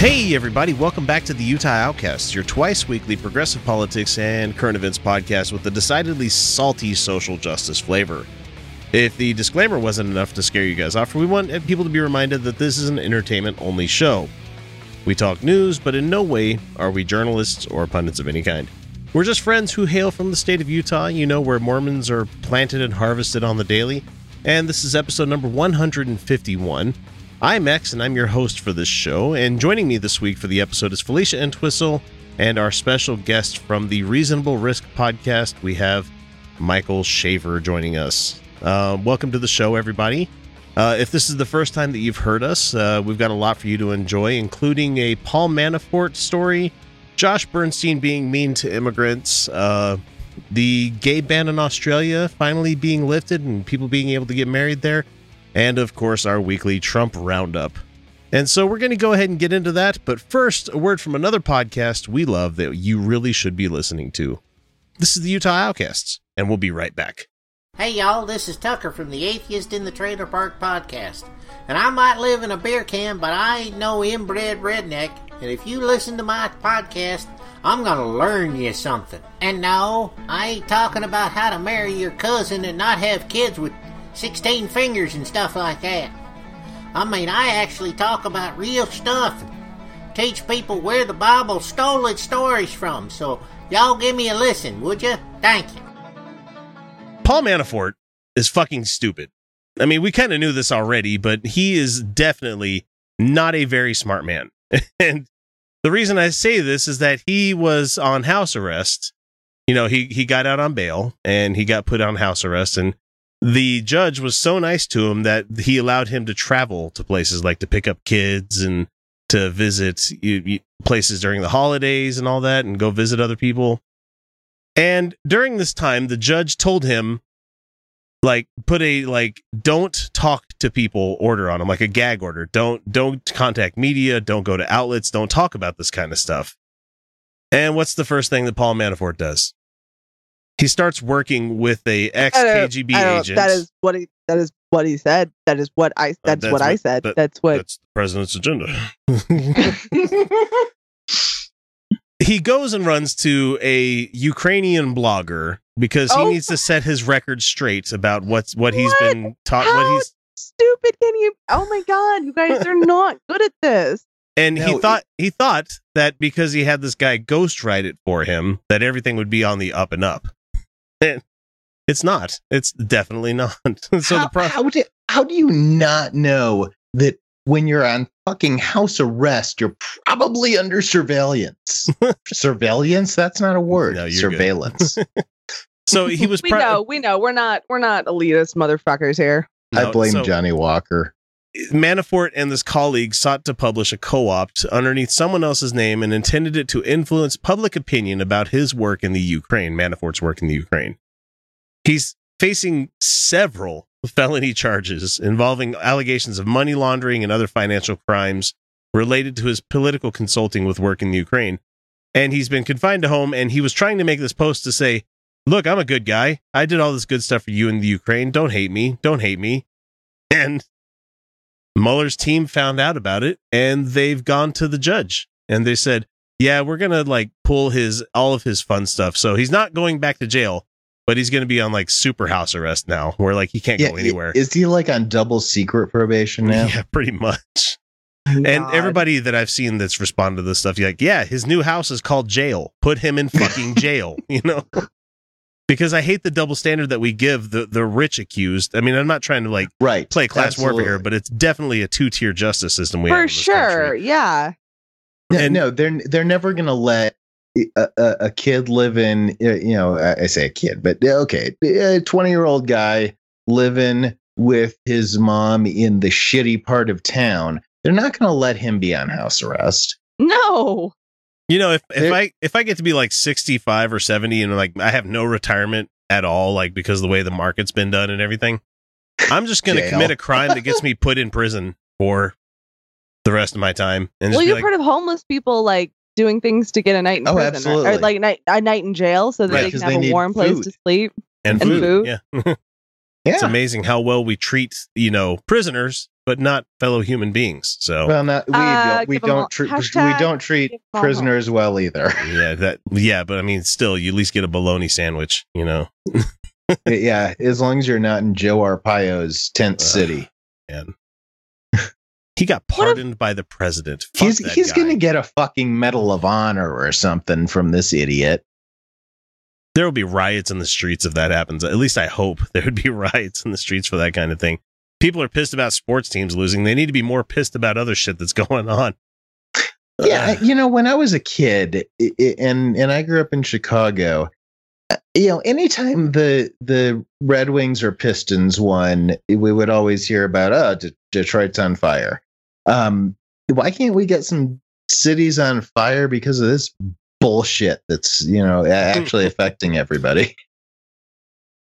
Hey, everybody, welcome back to the Utah Outcasts, your twice weekly progressive politics and current events podcast with a decidedly salty social justice flavor. If the disclaimer wasn't enough to scare you guys off, we want people to be reminded that this is an entertainment only show. We talk news, but in no way are we journalists or pundits of any kind. We're just friends who hail from the state of Utah, you know, where Mormons are planted and harvested on the daily. And this is episode number 151. I'm X, and I'm your host for this show. And joining me this week for the episode is Felicia Entwistle and our special guest from the Reasonable Risk podcast. We have Michael Schaffer joining us. Uh, welcome to the show, everybody. Uh, if this is the first time that you've heard us, uh, we've got a lot for you to enjoy, including a Paul Manafort story, Josh Bernstein being mean to immigrants, uh, the gay ban in Australia finally being lifted and people being able to get married there and of course our weekly Trump Roundup. And so we're going to go ahead and get into that, but first, a word from another podcast we love that you really should be listening to. This is the Utah Outcasts, and we'll be right back. Hey y'all, this is Tucker from the Atheist in the Trailer Park podcast. And I might live in a beer can, but I ain't no inbred redneck. And if you listen to my podcast, I'm gonna learn you something. And no, I ain't talking about how to marry your cousin and not have kids with 16 fingers and stuff like that. I mean, I actually talk about real stuff teach people where the Bible stole its stories from. So, y'all give me a listen, would you? Thank you. Paul Manafort is fucking stupid. I mean, we kind of knew this already, but he is definitely not a very smart man. and the reason I say this is that he was on house arrest. You know, he he got out on bail and he got put on house arrest and the judge was so nice to him that he allowed him to travel to places like to pick up kids and to visit places during the holidays and all that and go visit other people. And during this time, the judge told him, like, put a like, don't talk to people order on him, like a gag order. Don't don't contact media. Don't go to outlets. Don't talk about this kind of stuff. And what's the first thing that Paul Manafort does? He starts working with a ex KGB agent. That is what he. That is what he said. That is what I. That's, uh, that's what, what, I said. That, that's what. That's the president's agenda. he goes and runs to a Ukrainian blogger because he oh. needs to set his record straight about what's what, what? he's been taught. How what he's stupid can you? Oh my god, you guys are not good at this. And no, he thought he thought that because he had this guy ghostwrite it for him, that everything would be on the up and up. Eh, it's not. It's definitely not. so how, the pro- how do how do you not know that when you're on fucking house arrest, you're probably under surveillance? surveillance? That's not a word. No, Surveillance. so he was. we know. We know. We're not. We're not elitist motherfuckers here. No, I blame so, Johnny Walker. Manafort and his colleagues sought to publish a co-opt underneath someone else's name and intended it to influence public opinion about his work in the Ukraine, Manafort's work in the Ukraine. He's facing several felony charges involving allegations of money laundering and other financial crimes related to his political consulting with work in the Ukraine. And he's been confined to home and he was trying to make this post to say, "Look, I'm a good guy. I did all this good stuff for you in the Ukraine. Don't hate me. Don't hate me." And Mueller's team found out about it and they've gone to the judge and they said, "Yeah, we're going to like pull his all of his fun stuff. So he's not going back to jail, but he's going to be on like super house arrest now where like he can't yeah, go anywhere." Is he like on double secret probation now? Yeah, pretty much. God. And everybody that I've seen that's responded to this stuff, you're like, yeah, his new house is called jail. Put him in fucking jail, you know? Because I hate the double standard that we give the the rich accused. I mean, I'm not trying to like right. play class warfare here, but it's definitely a two tier justice system we have. for have sure. Country. Yeah. And no, they're they're never going to let a, a kid living, uh, you know, I say a kid, but okay, a 20 year old guy living with his mom in the shitty part of town, they're not going to let him be on house arrest. No. You know, if, if I if I get to be like 65 or 70 and like I have no retirement at all, like because of the way the market's been done and everything, I'm just going to commit a crime that gets me put in prison for the rest of my time. And well, you've like, heard of homeless people like doing things to get a night in oh, prison, absolutely. or like night a night in jail, so that right, they can have a warm food. place to sleep and, and food. food. Yeah. yeah. It's amazing how well we treat, you know, prisoners, but not fellow human beings. So well, not, we uh, don't we don't treat we don't treat prisoners home. well either. Yeah, that yeah, but I mean, still, you at least get a bologna sandwich, you know. yeah, as long as you're not in Joe Arpaio's tent uh, city. Man. He got pardoned if, by the president. Fuck he's he's going to get a fucking Medal of Honor or something from this idiot. There will be riots in the streets if that happens. At least I hope there would be riots in the streets for that kind of thing. People are pissed about sports teams losing. They need to be more pissed about other shit that's going on. Yeah, uh, you know, when I was a kid, and and I grew up in Chicago, you know, anytime the the Red Wings or Pistons won, we would always hear about, oh, D- Detroit's on fire. Um, why can't we get some cities on fire because of this bullshit that's you know actually affecting everybody?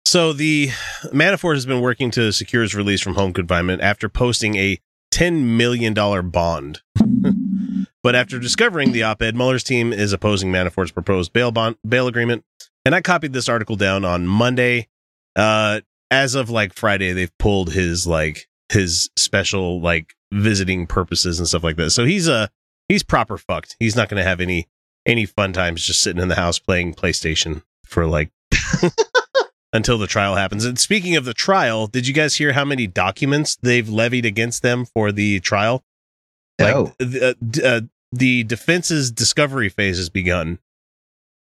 So the Manafort has been working to secure his release from home confinement after posting a $10 million bond. but after discovering the op ed, Mueller's team is opposing Manafort's proposed bail bond bail agreement and I copied this article down on Monday. Uh, as of like Friday, they've pulled his like his special like visiting purposes and stuff like that. So he's a uh, he's proper fucked. He's not going to have any any fun times just sitting in the house playing PlayStation for like until the trial happens. And speaking of the trial, did you guys hear how many documents they've levied against them for the trial? Like oh. the, uh, uh, the defense's discovery phase has begun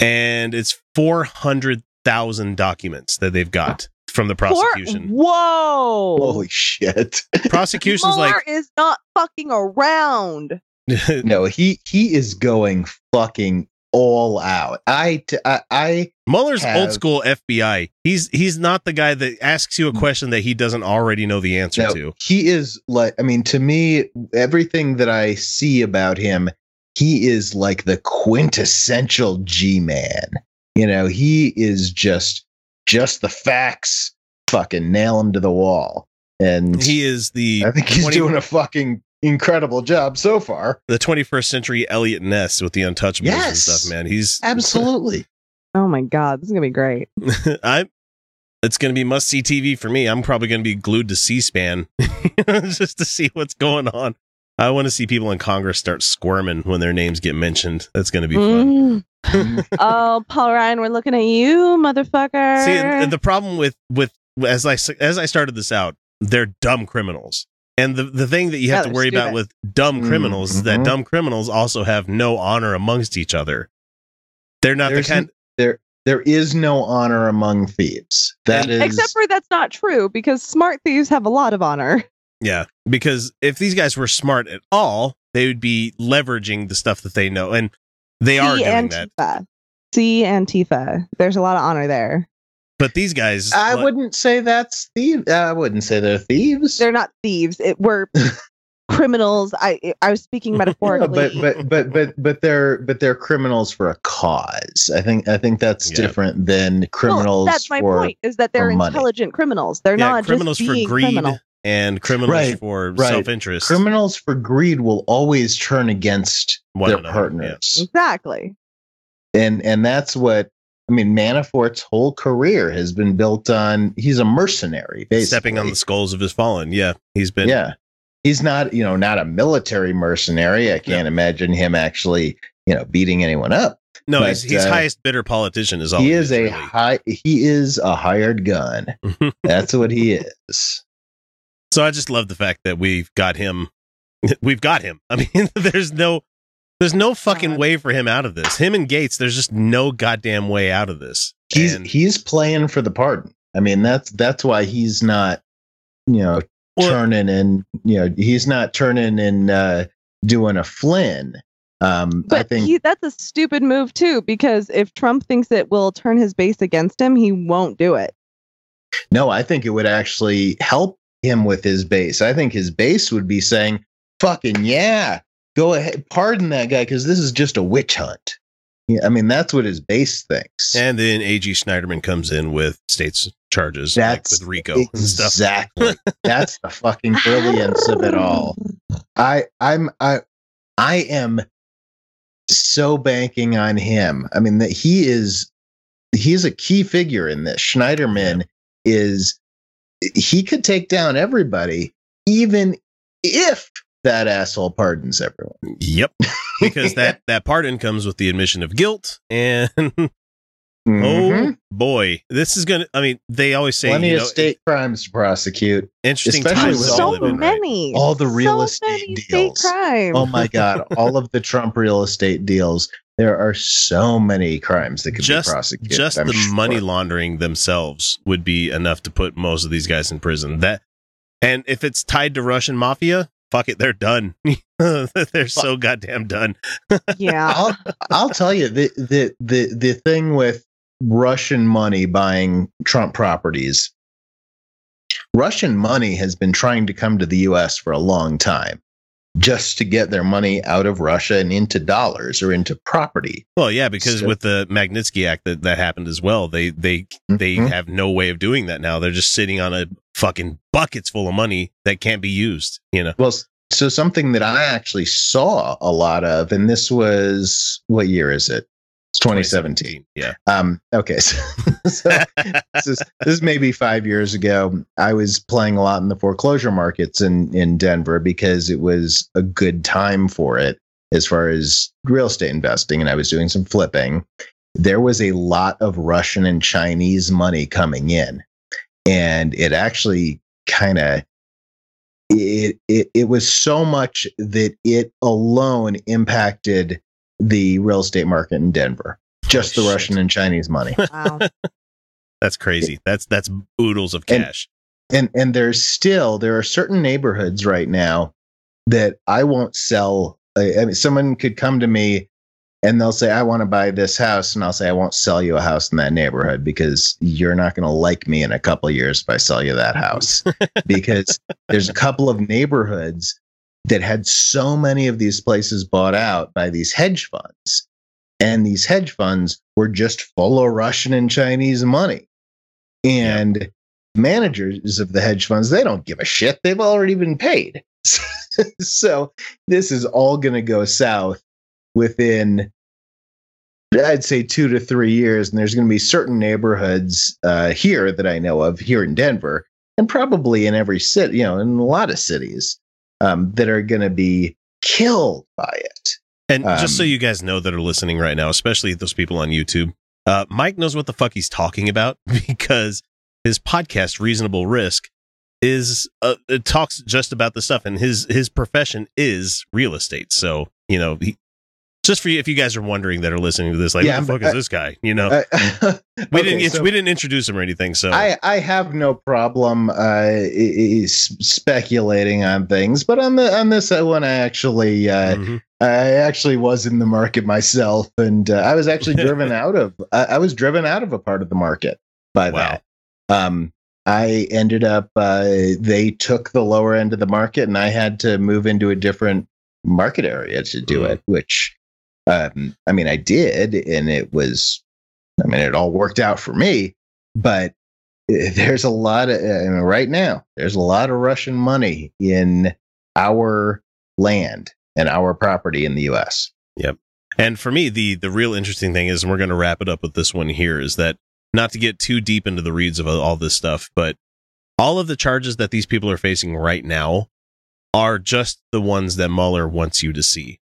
and it's 400,000 documents that they've got from the prosecution. Four? Whoa. Holy shit. Prosecution's Mueller like is not fucking around. no, he he is going fucking all out. I I, I Mueller's have, old school FBI. He's he's not the guy that asks you a mm. question that he doesn't already know the answer no, to. He is like I mean to me everything that I see about him he is like the quintessential G man. You know, he is just just the facts, fucking nail him to the wall. And he is the I think he's 20, doing a fucking incredible job so far. The 21st century Eliot Ness with the Untouchables yes, and stuff, man. He's absolutely. oh my god, this is gonna be great. I'm. It's gonna be must see TV for me. I'm probably gonna be glued to C-SPAN just to see what's going on. I want to see people in Congress start squirming when their names get mentioned. That's going to be fun. Mm. oh, Paul Ryan, we're looking at you, motherfucker. See, the problem with with as I as I started this out, they're dumb criminals. And the, the thing that you have yeah, to worry stupid. about with dumb mm, criminals mm-hmm. is that mm-hmm. dumb criminals also have no honor amongst each other. They're not There's the kind. there there is no honor among thieves. That is except for that's not true because smart thieves have a lot of honor. Yeah, because if these guys were smart at all, they would be leveraging the stuff that they know, and they C are doing Antifa. that. See Antifa. There's a lot of honor there. But these guys, I like, wouldn't say that's thieves. I wouldn't say they're thieves. They're not thieves. It were criminals. I I was speaking metaphorically. but but but but but they're but they're criminals for a cause. I think I think that's yeah. different than criminals. Well, that's my point. Is that they're intelligent criminals. They're yeah, not criminals just being for greed. Criminal and criminals right, for right. self-interest. Criminals for greed will always turn against One their another, partners. Yeah. Exactly. And and that's what I mean. Manafort's whole career has been built on he's a mercenary, basically. stepping on the skulls of his fallen. Yeah, he's been. Yeah, he's not you know not a military mercenary. I can't imagine him actually you know beating anyone up. No, but, he's, he's uh, highest bidder politician. Is all he is, a really. high. He is a hired gun. That's what he is. So I just love the fact that we've got him. We've got him. I mean, there's no, there's no fucking way for him out of this. Him and Gates, there's just no goddamn way out of this. He's and, he's playing for the pardon. I mean, that's that's why he's not, you know, well, turning and you know he's not turning and uh, doing a Flynn. Um, but I think he, that's a stupid move too, because if Trump thinks it will turn his base against him, he won't do it. No, I think it would actually help him with his base. I think his base would be saying, "Fucking yeah, go ahead, pardon that guy because this is just a witch hunt." Yeah, I mean that's what his base thinks. And then A.G. Schneiderman comes in with states charges that's like with RICO exactly. that's the fucking brilliance of it all. I I'm I I am so banking on him. I mean that he is he is a key figure in this. Schneiderman is he could take down everybody, even if that asshole pardons everyone. Yep. Because that that pardon comes with the admission of guilt and Mm-hmm. Oh boy, this is gonna. I mean, they always say plenty of know, state crimes to prosecute. Interesting, especially with so all many, all the real so estate deals. Oh my god, all of the Trump real estate deals. There are so many crimes that could just, be prosecuted. Just I'm the sure. money laundering themselves would be enough to put most of these guys in prison. That, and if it's tied to Russian mafia, fuck it, they're done. they're so goddamn done. yeah, I'll, I'll tell you the the the the thing with Russian money buying Trump properties. Russian money has been trying to come to the US for a long time just to get their money out of Russia and into dollars or into property. Well, yeah, because so, with the Magnitsky Act that, that happened as well, they they mm-hmm. they have no way of doing that now. They're just sitting on a fucking buckets full of money that can't be used, you know. Well, so something that I actually saw a lot of and this was what year is it? It's 2017. 2017. Yeah. Um, okay. So, so this is this is maybe five years ago. I was playing a lot in the foreclosure markets in in Denver because it was a good time for it as far as real estate investing, and I was doing some flipping. There was a lot of Russian and Chinese money coming in, and it actually kind of it, it it was so much that it alone impacted the real estate market in Denver. Just the Russian and Chinese money. Wow. that's crazy. That's that's oodles of cash. And, and and there's still there are certain neighborhoods right now that I won't sell. I mean, someone could come to me and they'll say, I want to buy this house. And I'll say, I won't sell you a house in that neighborhood because you're not going to like me in a couple years if I sell you that house. because there's a couple of neighborhoods that had so many of these places bought out by these hedge funds. And these hedge funds were just full of Russian and Chinese money. And yeah. managers of the hedge funds, they don't give a shit. They've already been paid. so this is all going to go south within I'd say two to three years, and there's going to be certain neighborhoods uh, here that I know of here in Denver, and probably in every city, you know, in a lot of cities um, that are going to be killed by it. And um, just so um, you guys know that are listening right now, especially those people on YouTube, uh, Mike knows what the fuck he's talking about because his podcast, Reasonable Risk, is uh, it talks just about the stuff, and his his profession is real estate. So you know he just for you, if you guys are wondering that are listening to this, like, yeah, what the fuck is this guy? You know, we okay, didn't so we didn't introduce him or anything. So I I have no problem uh, speculating on things, but on the on this one, I actually uh, mm-hmm. I actually was in the market myself, and uh, I was actually driven out of I, I, was driven out of a part of the market by wow. that. Um, I ended up uh, they took the lower end of the market, and I had to move into a different market area to do mm. it, which um, I mean, I did, and it was, I mean, it all worked out for me. But eh, there's a lot of I mean, right now. There's a lot of Russian money in our land and our property in the U.S. Yep. And for me, the the real interesting thing is, and we're going to wrap it up with this one here, is that not to get too deep into the reads of all this stuff, but all of the charges that these people are facing right now are just the ones that Mueller wants you to see.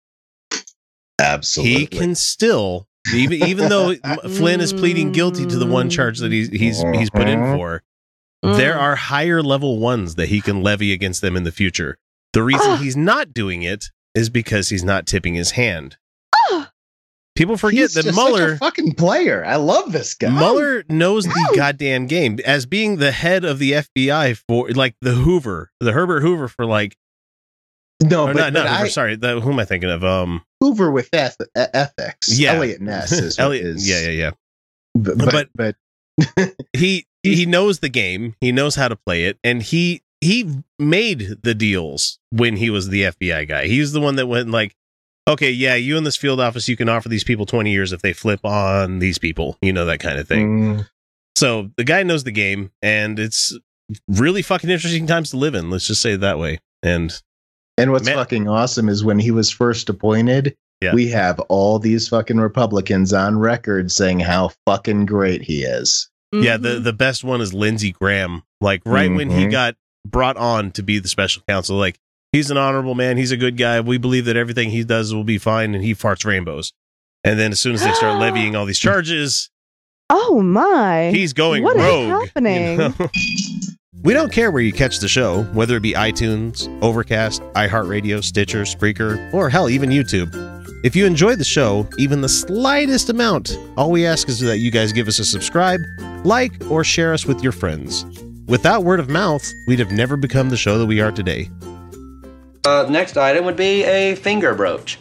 Absolutely. He can still even even though Flynn is pleading guilty to the one charge that he's he's he's put in uh-huh. for, there are higher level ones that he can levy against them in the future. The reason ah. he's not doing it is because he's not tipping his hand. Ah. People forget he's that Mueller fucking player. I love this guy. Mueller knows the goddamn game as being the head of the FBI for like the Hoover, the Herbert Hoover for like no, but, not, not Hoover, sorry, the, who am I thinking of? Um, Hoover with eth- ethics. Yeah, Eliot Ness is. Eliot, is, yeah, yeah, yeah. But but, but he he knows the game. He knows how to play it, and he he made the deals when he was the FBI guy. He's the one that went like, okay, yeah, you in this field office, you can offer these people 20 years if they flip on these people, you know, that kind of thing. Mm. So the guy knows the game, and it's really fucking interesting times to live in. Let's just say it that way. And and what's man, fucking awesome is when he was first appointed, yeah. we have all these fucking Republicans on record saying how fucking great he is. Mm-hmm. Yeah, the the best one is Lindsey Graham. Like right mm-hmm. when he mm-hmm. got brought on to be the special counsel, like he's an honorable man, he's a good guy. We believe that everything he does will be fine, and he farts rainbows. And then as soon as they start levying all these charges, oh my, he's going what rogue. What is happening? You know? we don't care where you catch the show, whether it be iTunes, Overcast, iHeartRadio, Stitcher, Spreaker, or hell, even YouTube. If you enjoy the show, even the slightest amount, all we ask is that you guys give us a subscribe, like, or share us with your friends. Without word of mouth, we'd have never become the show that we are today. Uh, next item would be a finger brooch.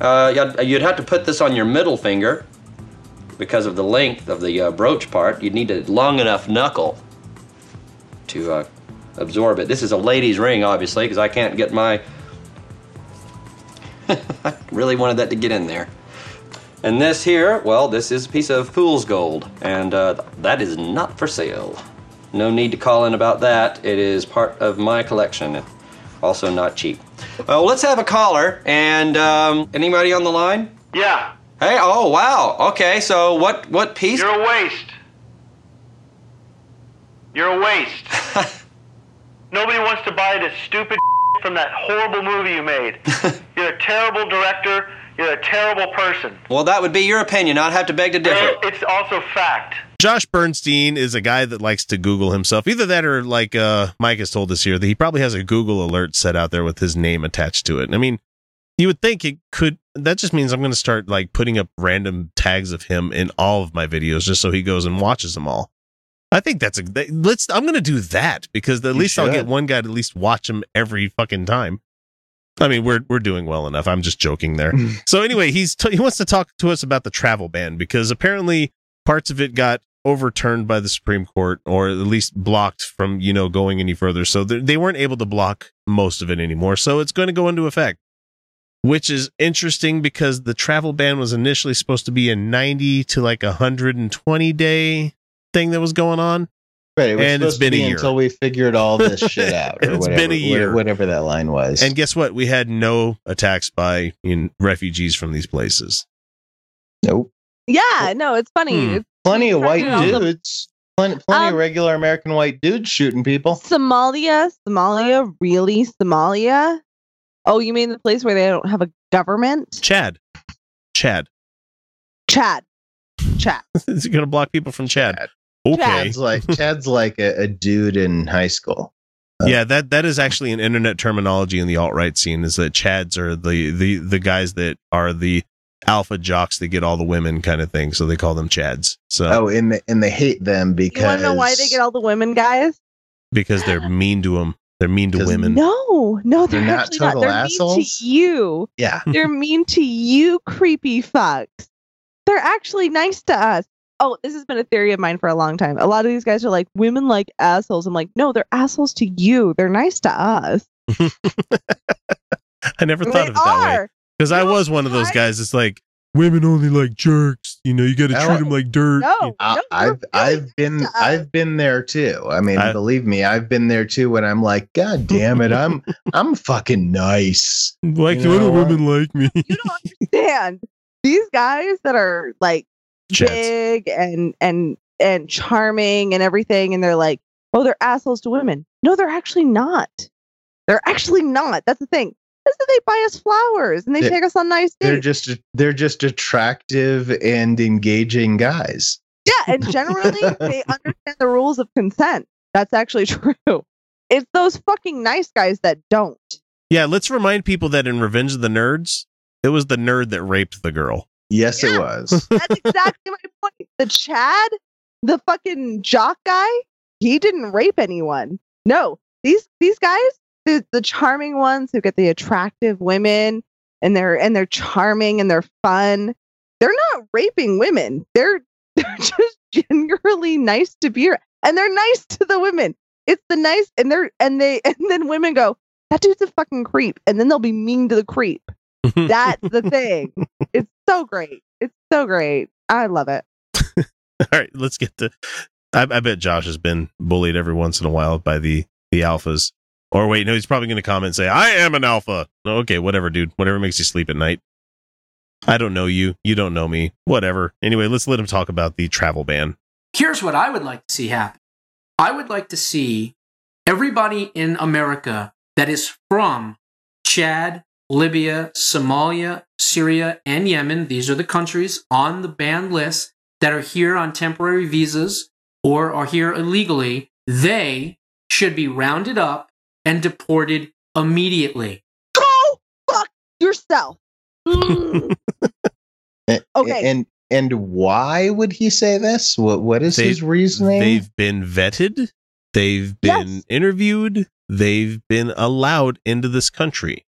Uh, you'd have to put this on your middle finger because of the length of the uh, brooch part. You'd need a long enough knuckle to uh, absorb it. This is a lady's ring, obviously, because I can't get my I really wanted that to get in there. And this here, well, this is a piece of fool's gold, and uh, that is not for sale. No need to call in about that. It is part of my collection. Also not cheap. Well, let's have a caller. And um, anybody on the line? Yeah. Hey. Oh, wow. Okay. So what? What piece? You're a waste. You're a waste. Nobody wants to buy this stupid from that horrible movie you made. You're a terrible director. You're a terrible person. Well, that would be your opinion. I'd have to beg to differ. It's also fact. Josh Bernstein is a guy that likes to Google himself. Either that or, like uh, Mike has told us here, that he probably has a Google alert set out there with his name attached to it. I mean, you would think it could. That just means I'm going to start like putting up random tags of him in all of my videos just so he goes and watches them all. I think that's a let's. I'm going to do that because at you least should. I'll get one guy to at least watch him every fucking time. I mean, we're we're doing well enough. I'm just joking there. Hmm. so anyway, he's t- he wants to talk to us about the travel ban because apparently parts of it got overturned by the Supreme Court or at least blocked from you know going any further. So they weren't able to block most of it anymore. So it's going to go into effect, which is interesting because the travel ban was initially supposed to be a 90 to like 120 day thing that was going on. Right, it and it's been a year until we figured all this shit out. it's whatever, been a year, whatever that line was. And guess what? We had no attacks by you know, refugees from these places. Nope. Yeah, no, it's funny. Hmm. It's plenty of white dudes. Plenty, plenty um, of regular American white dudes shooting people. Somalia, Somalia, really Somalia? Oh, you mean the place where they don't have a government? Chad, Chad, Chad, Chad. Is he going to block people from Chad? Chad. Okay. Chad's like Chad's like a, a dude in high school. Uh, yeah, that that is actually an internet terminology in the alt right scene. Is that Chads are the the the guys that are the alpha jocks that get all the women kind of thing. So they call them Chads. So oh, and they, and they hate them because you want to know why they get all the women guys? Because they're mean to them. They're mean to women. No, no, they're, they're not total not. They're assholes. Mean to you. Yeah, they're mean to you, creepy fucks. They're actually nice to us oh, this has been a theory of mine for a long time. A lot of these guys are like, women like assholes. I'm like, no, they're assholes to you. They're nice to us. I never thought of it that way. Because I was one of those guys. It's like, women only like jerks. You know, you got to treat them like dirt. No, uh, I, have I've been I've been there too. I mean, I, believe me, I've been there too. When I'm like, God damn it, I'm I'm fucking nice. Like, you know? women like me? You don't understand. These guys that are like big and and and charming and everything. And they're like oh they're assholes to women. No they're actually not. They're actually not. That's the thing. Is that they buy us flowers and they they're, take us on nice dates. they're just they're just attractive and engaging guys. Yeah and generally they understand the rules of consent. That's actually true. It's those fucking nice guys that don't. Yeah let's remind people that in revenge of the nerds it was the nerd that raped the girl Yes, yeah, it was. That's exactly my point. The Chad, the fucking jock guy, he didn't rape anyone. No, these these guys, the, the charming ones who get the attractive women, and they're and they're charming and they're fun. They're not raping women. They're they're just generally nice to be around. and they're nice to the women. It's the nice and they're and they and then women go, that dude's a fucking creep, and then they'll be mean to the creep. That's the thing. It's so great. It's so great. I love it. All right, let's get to. I, I bet Josh has been bullied every once in a while by the the alphas. Or wait, no, he's probably going to comment and say, "I am an alpha." Okay, whatever, dude. Whatever makes you sleep at night. I don't know you. You don't know me. Whatever. Anyway, let's let him talk about the travel ban. Here's what I would like to see happen. I would like to see everybody in America that is from Chad, Libya, Somalia, Syria, and Yemen. These are the countries on the banned list that are here on temporary visas or are here illegally. They should be rounded up and deported immediately. Go fuck yourself. Mm. okay. And and why would he say this? What what is They- his reasoning? They've been vetted. They've been Yes. interviewed. They've been allowed into this country.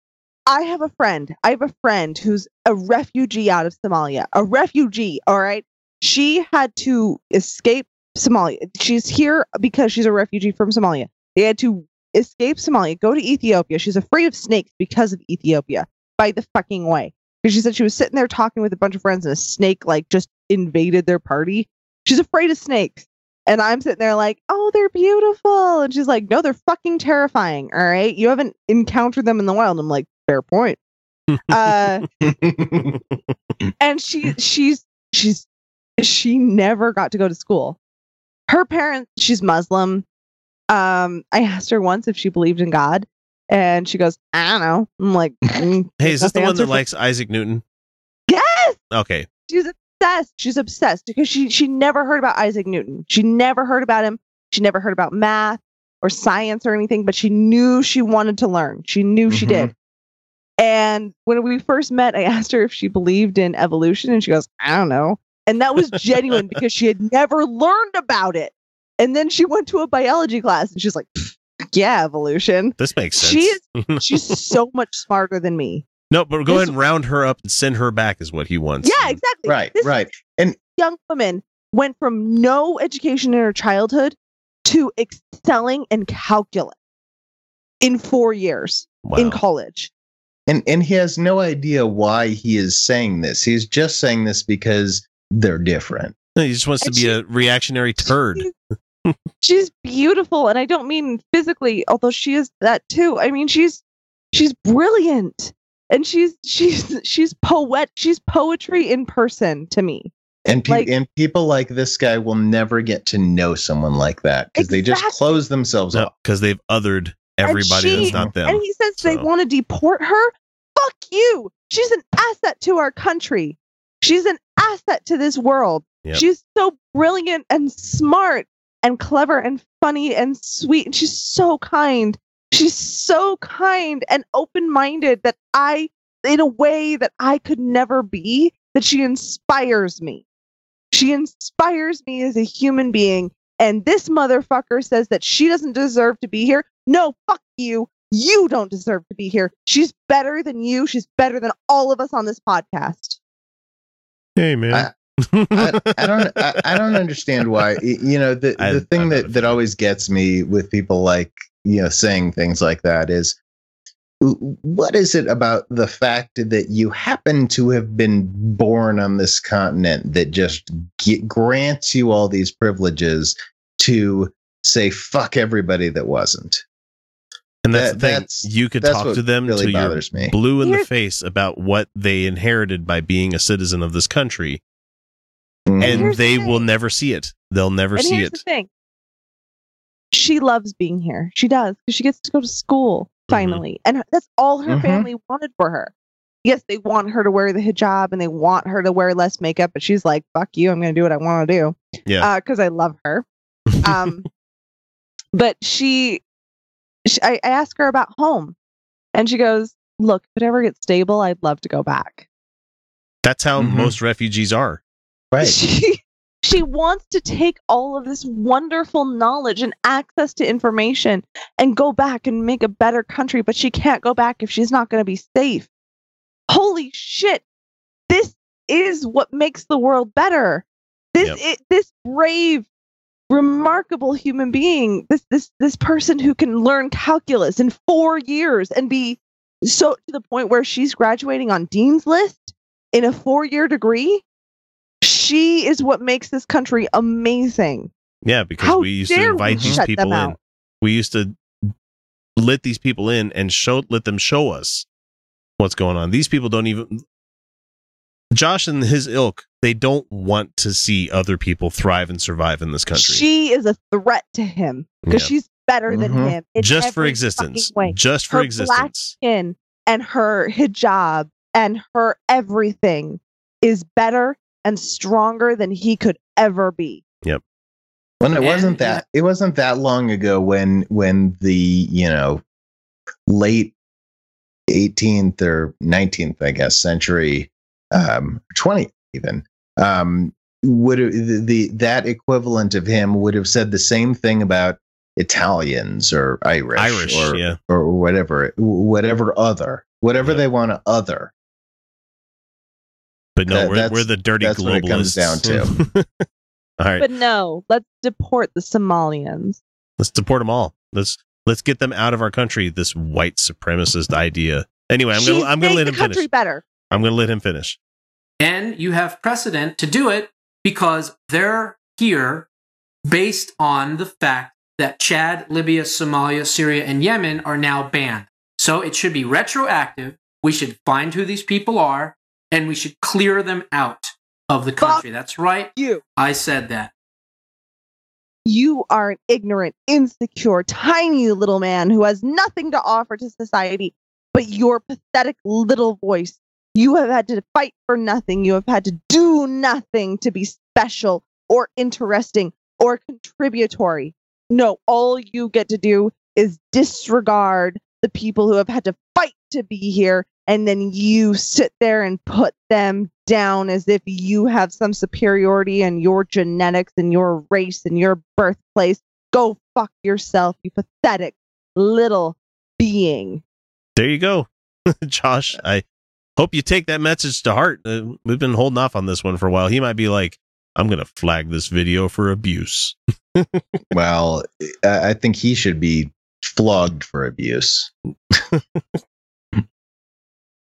I have a friend. I have a friend who's a refugee out of Somalia. A refugee, all right? She had to escape Somalia. She's here because she's a refugee from Somalia. They had to escape Somalia, go to Ethiopia. She's afraid of snakes because of Ethiopia. By the fucking way. Because she said she was sitting there talking with a bunch of friends and a snake like just invaded their party. She's afraid of snakes. And I'm sitting there like, oh, they're beautiful. And she's like, no, they're fucking terrifying. All right. You haven't encountered them in the wild. I'm like, fair point. Uh, and she she's she's she never got to go to school. Her parents, she's Muslim. Um, I asked her once if she believed in God, and she goes, I don't know. I'm like, mm, Hey, is this the one that for- likes Isaac Newton? Yes, Okay. she's obsessed. She's obsessed because she she never heard about Isaac Newton. She never heard about him. She never heard about math or science or anything, but she knew she wanted to learn. She knew she Mhm. did. And when we first met, I asked her if she believed in evolution, and she goes, I don't know. And that was genuine because she had never learned about it. And then she went to a biology class and she's like, yeah, evolution. This makes sense. She is she's so much smarter than me. no, but go this- ahead and round her up and send her back is what he wants. Yeah, exactly. right, This right. And young woman went from no education in her childhood to excelling in calculus in four years Wow. in college. And and he has no idea why he is saying this. He's just saying this because they're different. He just wants to And be she- a reactionary turd. She's, she's beautiful, and I don't mean physically, although she is that too. I mean she's she's brilliant, and she's she's she's poet. She's poetry in person to me. And pe- Like- and people like this guy will never get to know someone like that because they just close themselves No, off. because they've othered everybody she- that's not them. And he says they want to deport her. Fuck you. She's an asset to our country. She's an asset to this world. Yep. She's so brilliant and smart and clever and funny and sweet. And she's so kind. She's so kind and open minded that I, in a way that I could never be, that she inspires me. She inspires me as a human being. And this motherfucker says that she doesn't deserve to be here. No, fuck you. You don't deserve to be here. She's better than you. She's better than all of us on this podcast. hey man. I- I, I don't I, I don't understand why you know the I- the thing I'm that that always gets me with people like you know saying things like that is what is it about the fact that you happen to have been born on this continent that just ge- grants you all these privileges to say fuck everybody that wasn't and that's that- the thing. that's- you could talk to them really till you're me. blue in the face about what they inherited by being a citizen of this country, Mhm. and here's the they will never see it. They'll never and see here's it. the thing. She loves being here. She does because she gets to go to school Mm-hmm. finally, and that's all her Mhm. family wanted for her. Yes, they want her to wear the hijab and they want her to wear less makeup, but she's like, "Fuck you! I'm going to do what I want to do." Yeah. because I love her. Um, but she, she I, I ask her about home, and she goes, "Look, if it ever gets stable, I'd love to go back." That's how Mhm. most refugees are. right She she wants to take all of this wonderful knowledge and access to information and go back and make a better country, but she can't go back if she's not going to be safe. holy shit, this is what makes the world better. This Yep. it, this brave, remarkable human being, this this this person who can learn calculus in four years and be so to the point where she's graduating on dean's list in a four year degree. She is what makes this country amazing. Yeah, because How we used to invite these people in. We used to let these people in and show let them show us what's going on. These people don't even Josh and his ilk, they don't want to see other people thrive and survive in this country. She is a threat to him because Yeah. she's better than Mhm. him. in just for existence. Just for existence. Her black skin and her hijab and her everything is better and stronger than he could ever be. Yep. When it wasn't that it wasn't that long ago when when the you know late 18th or 19th I guess century um 20th even um would have the, the that equivalent of him would have said the same thing about Italians or Irish, Irish, or yeah. or whatever whatever other whatever Yeah. they want to other But no, That- we're, that's- we're the dirty that's what it comes globalists. down All right. But no, let's deport the Somalians. Let's deport them all. Let's let's get them out of our country. This white supremacist idea. Anyway, I'm She's gonna I'm gonna made let the him country finish. better. I'm gonna let him finish. And you have precedent to do it because they're here based on the fact that Chad, Libya, Somalia, Syria, and Yemen are now banned. So it should be retroactive. We should find who these people are and we should clear them out of the country. That's right. You. I said that. You are an ignorant, insecure, tiny little man who has nothing to offer to society but your pathetic little voice. You have had to fight for nothing. You have had to do nothing to be special or interesting or contributory. No, all you get to do is disregard the people who have had to fight to be here, and then you sit there and put them down as if you have some superiority in your genetics and your race and your birthplace. Go fuck yourself, you pathetic little being. There you go, Josh. I hope you take that message to heart. Uh, we've been holding off on this one for a while. He might be like, "I'm gonna flag this video for abuse." well I I think he should be flogged for abuse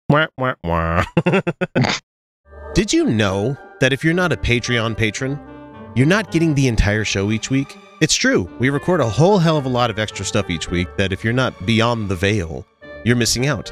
Wah, wah, wah. Did you know that if you're not a Patreon patron, you're not getting the entire show each week? It's true. We record a whole hell of a lot of extra stuff each week that if you're not beyond the veil, you're missing out.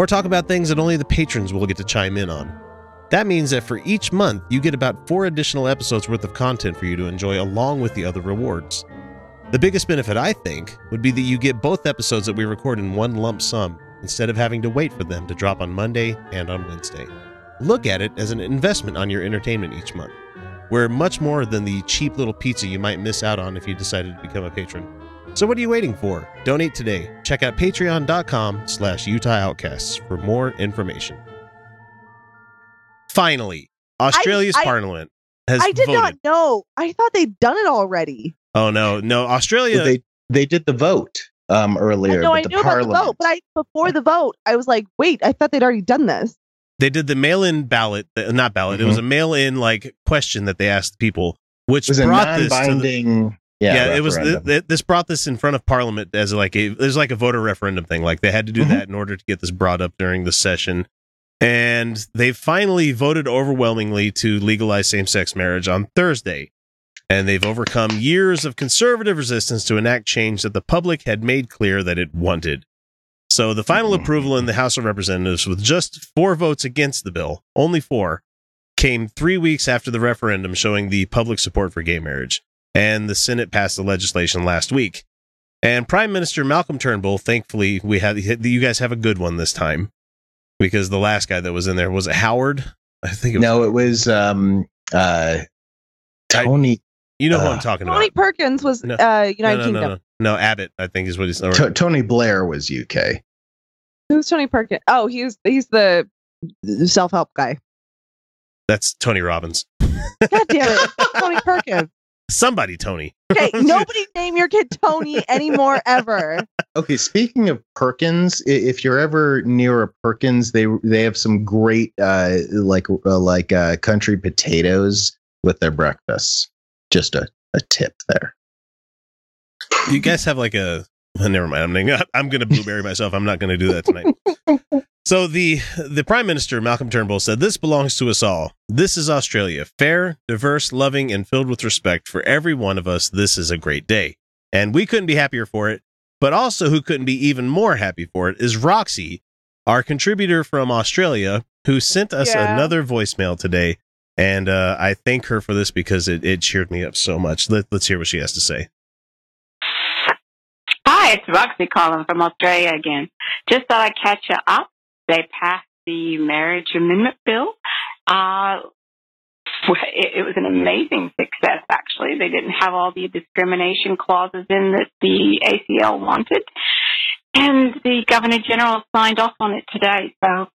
or talk about things that only the patrons will get to chime in on. That means that for each month, you get about four additional episodes worth of content for you to enjoy along with the other rewards. The biggest benefit, I think, would be that you get both episodes that we record in one lump sum instead of having to wait for them to drop on Monday and on Wednesday. Look at it as an investment on your entertainment each month. We're much more than the cheap little pizza you might miss out on if you decided to become a patron. So what are you waiting for? Donate today. Check out patreon.com slash Utah Outcasts for more information. Finally, Australia's I- parliament has I did voted. not know. I thought they'd done it already. Oh no, no, Australia Well, they they did the vote um earlier no, I the knew about the vote, but I before the vote, I was like, wait, I thought they'd already done this. they did the mail-in ballot, uh, not ballot. It was a mail-in like question that they asked people, which it was a brought this to the, non-binding yeah, it was referendum. th- this brought this in front of Parliament as like a there's like a voter referendum thing. Like they had to do Mhm. that in order to get this brought up during the session, and they finally voted overwhelmingly to legalize same-sex marriage on Thursday. And they've overcome years of conservative resistance to enact change that the public had made clear that it wanted. So the final Mhm. approval in the House of Representatives, with just four votes against the bill, only four, came three weeks after the referendum showing the public support for gay marriage. And the Senate passed the legislation last week. And Prime Minister Malcolm Turnbull, thankfully, we had you guys have a good one this time, because the last guy that was in there was it Howard. I think it was, No, it was um uh Tony you know who uh, I'm talking Tony about. Tony Perkins was No. uh, United no, no, Kingdom. no, no, no. Abbott, I think is what he's. Or, To- Tony Blair was UK. Who's Tony Perkins? Oh, he's he's the self help guy. that's Tony Robbins. God damn it, Tony Perkins. Somebody, Tony. Okay, nobody name your kid Tony anymore ever. Okay, speaking of Perkins, if you're ever near a Perkins, they they have some great uh like uh, like uh country potatoes with their breakfasts. Just a, a tip there. You guys have like a. never mind. I'm gonna, I'm gonna blueberry myself. I'm not gonna do that tonight. So the the Prime Minister Malcolm Turnbull said, "This belongs to us all. This is Australia, fair, diverse, loving, and filled with respect for every one of us. This is a great day, and we couldn't be happier for it. But also, who couldn't be even more happy for it is Roxy, our contributor from Australia, who sent us Yeah. another voicemail today." And uh, I thank her for this because it, it cheered me up so much. Let, let's hear what she has to say. Hi, it's Roxy calling from Australia again. Just thought I'd catch you up. They passed the marriage amendment bill. Uh, it, was an amazing success, actually. They didn't have all the discrimination clauses in that the ACL wanted. And the Governor General signed off on it today. So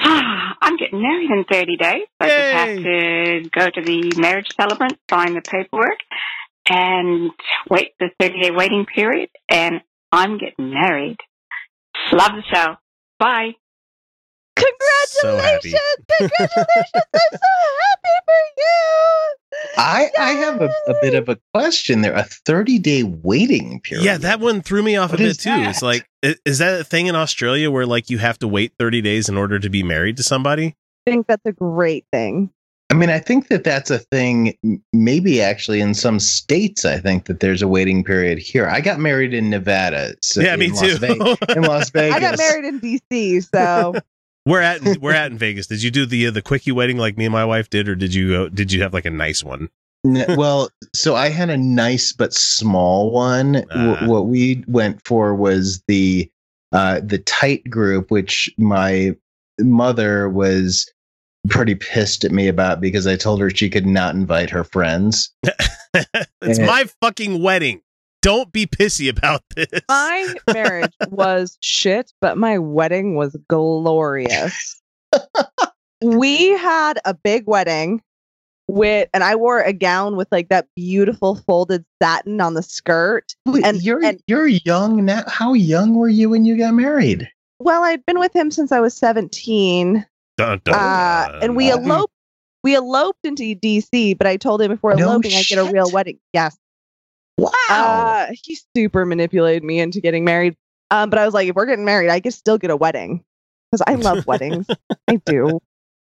ah, I'm getting married in 30 days. I just have to go to the marriage celebrant, sign the paperwork, and wait the 30 day waiting period. And I'm getting married. Love the show. Bye. Congratulations! Congratulations! I'm so happy for you. I I have a, a bit of a question there. A 30 day waiting period. Yeah, that one threw me off What a bit is too. It's like, is that a thing in Australia where like you have to wait 30 days in order to be married to somebody? I think that's a great thing. I mean, I think that that's a thing. Maybe actually in some states, I think that there's a waiting period here. I got married in Nevada. So yeah, in me Las too. Ve- in Las Vegas. I got married in DC, so we're at we're at in Vegas. Did you do the uh, the quickie wedding like me and my wife did, or did you go, did you have like a nice one? Well, so I had a nice but small one. W- Ah. what we went for was the uh, the tight group, which my mother was pretty pissed at me about because I told her she could not invite her friends. it's Yeah. my fucking wedding. Don't be pissy about this. my marriage was shit, but my wedding was glorious. we had a big wedding with, and I wore a gown with like that beautiful folded satin on the skirt. Wait, And- you're and- you're young now. How young were you when you got married? Well, I'd been with him since I was 17. Dun, dun, Uh, and we eloped. We eloped into DC, but I told him if we're No eloping, I get a real wedding. Yes. Wow. Uh, he super manipulated me into getting married. Um, but I was like, if we're getting married, I can still get a wedding because I love weddings. I do.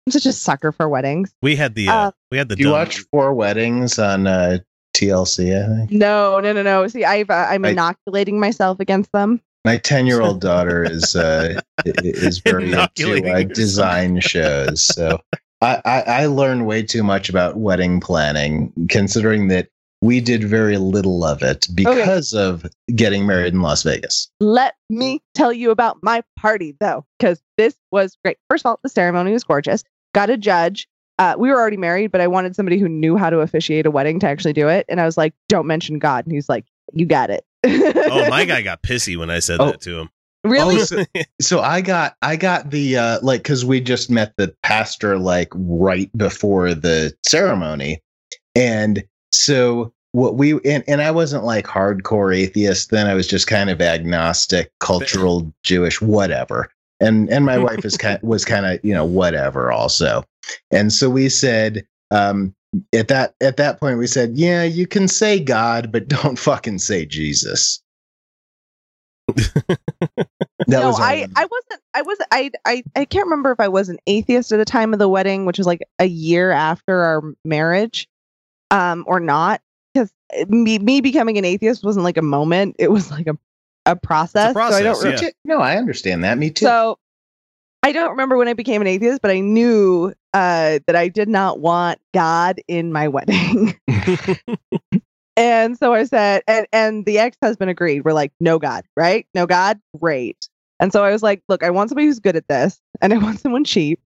I'm such a sucker for weddings. we had the uh, uh, we had the Do you watch Four Weddings on uh, TLC? I think No, no, no, no. See, I've uh, I'm I- inoculating myself against them. My ten year old daughter is uh, is very into uh, design shows. So I, I I learned way too much about wedding planning, considering that we did very little of it because of getting married in Las Vegas. Let me tell you about my party though, because this was great. First of all, the ceremony was gorgeous. Got a judge. Uh, we were already married, but I wanted somebody who knew how to officiate a wedding to actually do it. And I was like, "Don't mention God." And he's like, "You got it." Oh, my guy got pissy when I said Oh. that to him. really? Oh, so, so I got I got the uh like because we just met the pastor like right before the ceremony, and so what we and, and I wasn't like hardcore atheist then I was just kind of agnostic, cultural Jewish, whatever. And and my wife is kind was kind of you know whatever also, and so we said um at that at that point we said yeah you can say God but don't fucking say Jesus. No, was I, I wasn't. I was. I, I, I can't remember if I was an atheist at the time of the wedding, which was like a year after our marriage, um, or not. Because me, me becoming an atheist wasn't like a moment; it was like a, a process. so I don't. process, re- yeah. No, I understand that. Me too. So I don't remember when I became an atheist, but I knew uh, that I did not want God in my wedding. and so I said, and and the ex husband agreed. We're like, no God, right? No God, great. And so I was like, look, I want somebody who's good at this, and I want someone cheap.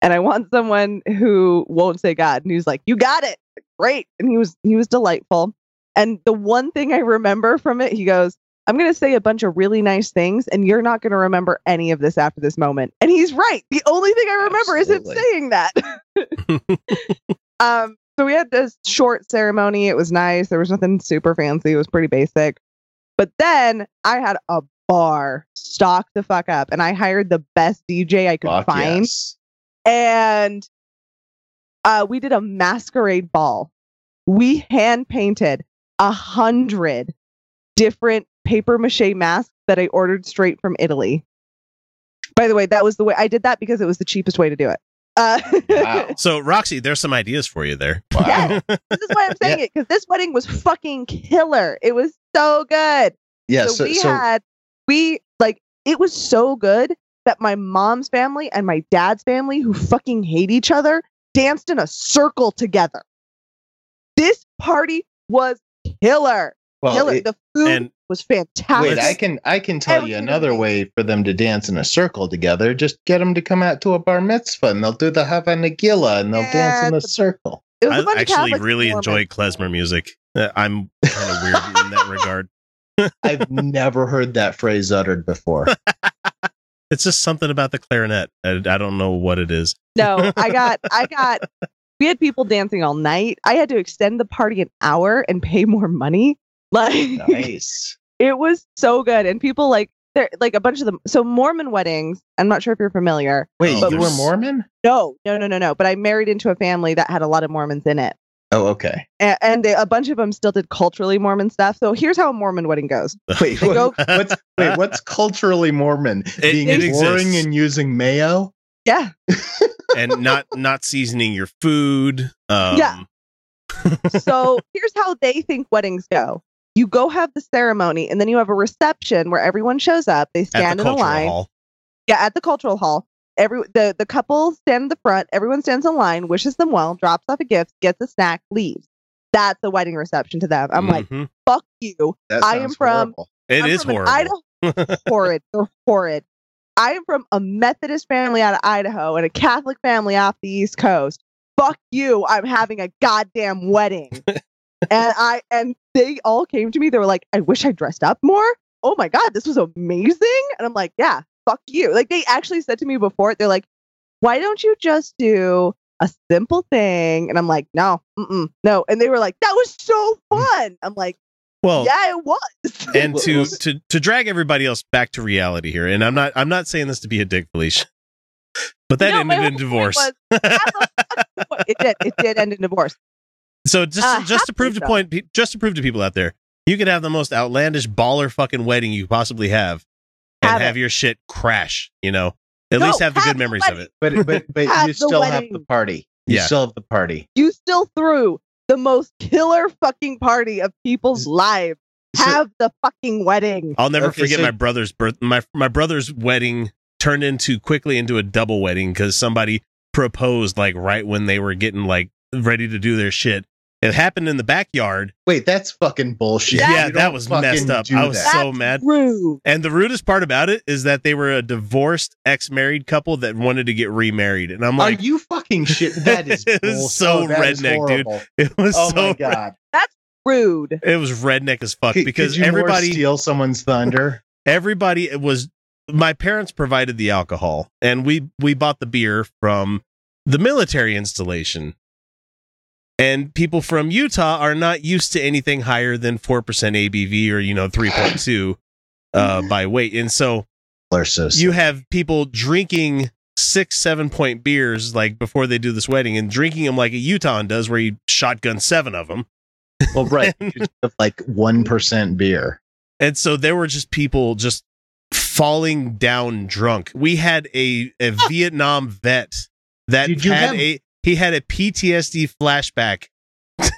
and I want someone who won't say God. And he was like, "You got it, great." And he was he was delightful. And the one thing I remember from it, he goes, "I'm going to say a bunch of really nice things, and you're not going to remember any of this after this moment." And he's right. The only thing I remember Absolutely. is him saying that. um, so we had this short ceremony. It was nice. There was nothing super fancy. It was pretty basic. But then I had a bar stocked the fuck up, and I hired the best DJ I could Fuck find yes. and uh, we did a masquerade ball. We hand painted a hundred different paper mache mask that I ordered straight from Italy. By the way, that was the way I did that because it was the cheapest way to do it. Uh, Wow. So, Roxy, there's some ideas for you there. Wow. Yeah. this is why I'm saying it because this wedding was fucking killer. It was so good. Yeah. so, So, we so had we like it was so good that my mom's family and my dad's family who fucking hate each other danced in a circle together this party was killer well, killer it- the food and- was fantastic wait, I can I can tell you another way for them to dance in a circle together. Just get them to come out to a bar mitzvah, and they'll do the Hava Nagila, and they'll dance in a circle. it was a I bunch of actually really and enjoy klezmer music. Uh, I'm kind of weird in that regard. I've never heard that phrase uttered before. It's just something about the clarinet. I, I don't know what it is. no i got i got we had people dancing all night i had to extend the party an hour and pay more money like nice. it was so good and people like they're like a bunch of them so mormon weddings i'm not sure if you're familiar Wait, Oh, you were Mormon? no no no no no but i married into a family that had a lot of mormons in it Oh, okay. and, and they, a bunch of them still did culturally mormon stuff so here's how a mormon wedding goes Wait, They go- what's wait? What's culturally Mormon? Being it boring exists. and using mayo? yeah and not not seasoning your food. Um, Yeah. so here's how they think weddings go you go have the ceremony and then you have a reception where everyone shows up they stand the in a line. hall. yeah at the cultural hall. Every the the couple stand in the front everyone stands in line wishes them well drops off a gift gets a snack leaves. That's the wedding reception to them. I'm like Mhm. fuck you. That I am from- horrible. It I'm is from horrible. Idaho- horrid they're horrid. I am from a methodist family out of idaho and a catholic family off the east coast. Fuck you. I'm having a goddamn wedding and i and they all came to me they were like i wish i dressed up more. Oh my god this was amazing. And i'm like yeah fuck you. Like they actually said to me before they're like why don't you just do a simple thing? And i'm like no mm-mm, no. And they were like that was so fun. I'm like Well, yeah it was. And to to to drag everybody else back to reality here, and I'm not I'm not saying this to be a dick, Felicia, but that No, ended in divorce. was, have it did. It did end in divorce. So just Uh, just to prove to so. point just to prove to people out there, you could have the most outlandish baller fucking wedding you possibly have, and Have have, your shit crash. You know, at No, least have the have good the memories of it. But but but Have you the still have the party. You Yeah. still have the party. You still threw the most killer fucking party of people's lives. So- Have the fucking wedding. I'll never Okay, forget so- my brother's birth. My my brother's wedding turned into quickly into a double wedding because somebody proposed like right when they were getting like ready to do their shit. It happened in the backyard. Wait, that's fucking bullshit. yeah, that was messed up. I was that. so That's mad. Rude. And the rudest part about it is that they were a divorced ex-married couple that wanted to get remarried, and I'm like, Are you fucking shit? That is It so oh, that is redneck, dude. it was Oh so my god! That's rude. it was redneck as fuck Could- because could you more everybody steal someone's thunder. everybody it was my parents provided the alcohol and we we bought the beer from the military installation and people from utah are not used to anything higher than 4% abv or you know 3.2 uh by weight and so you have people drinking six seven point beers like before they do this wedding and drinking them like a utah does where you shotgun seven of them well, right? have like one percent beer. And so there were just people just falling down drunk. We had a, a Vietnam vet that had have- a he had a PTSD flashback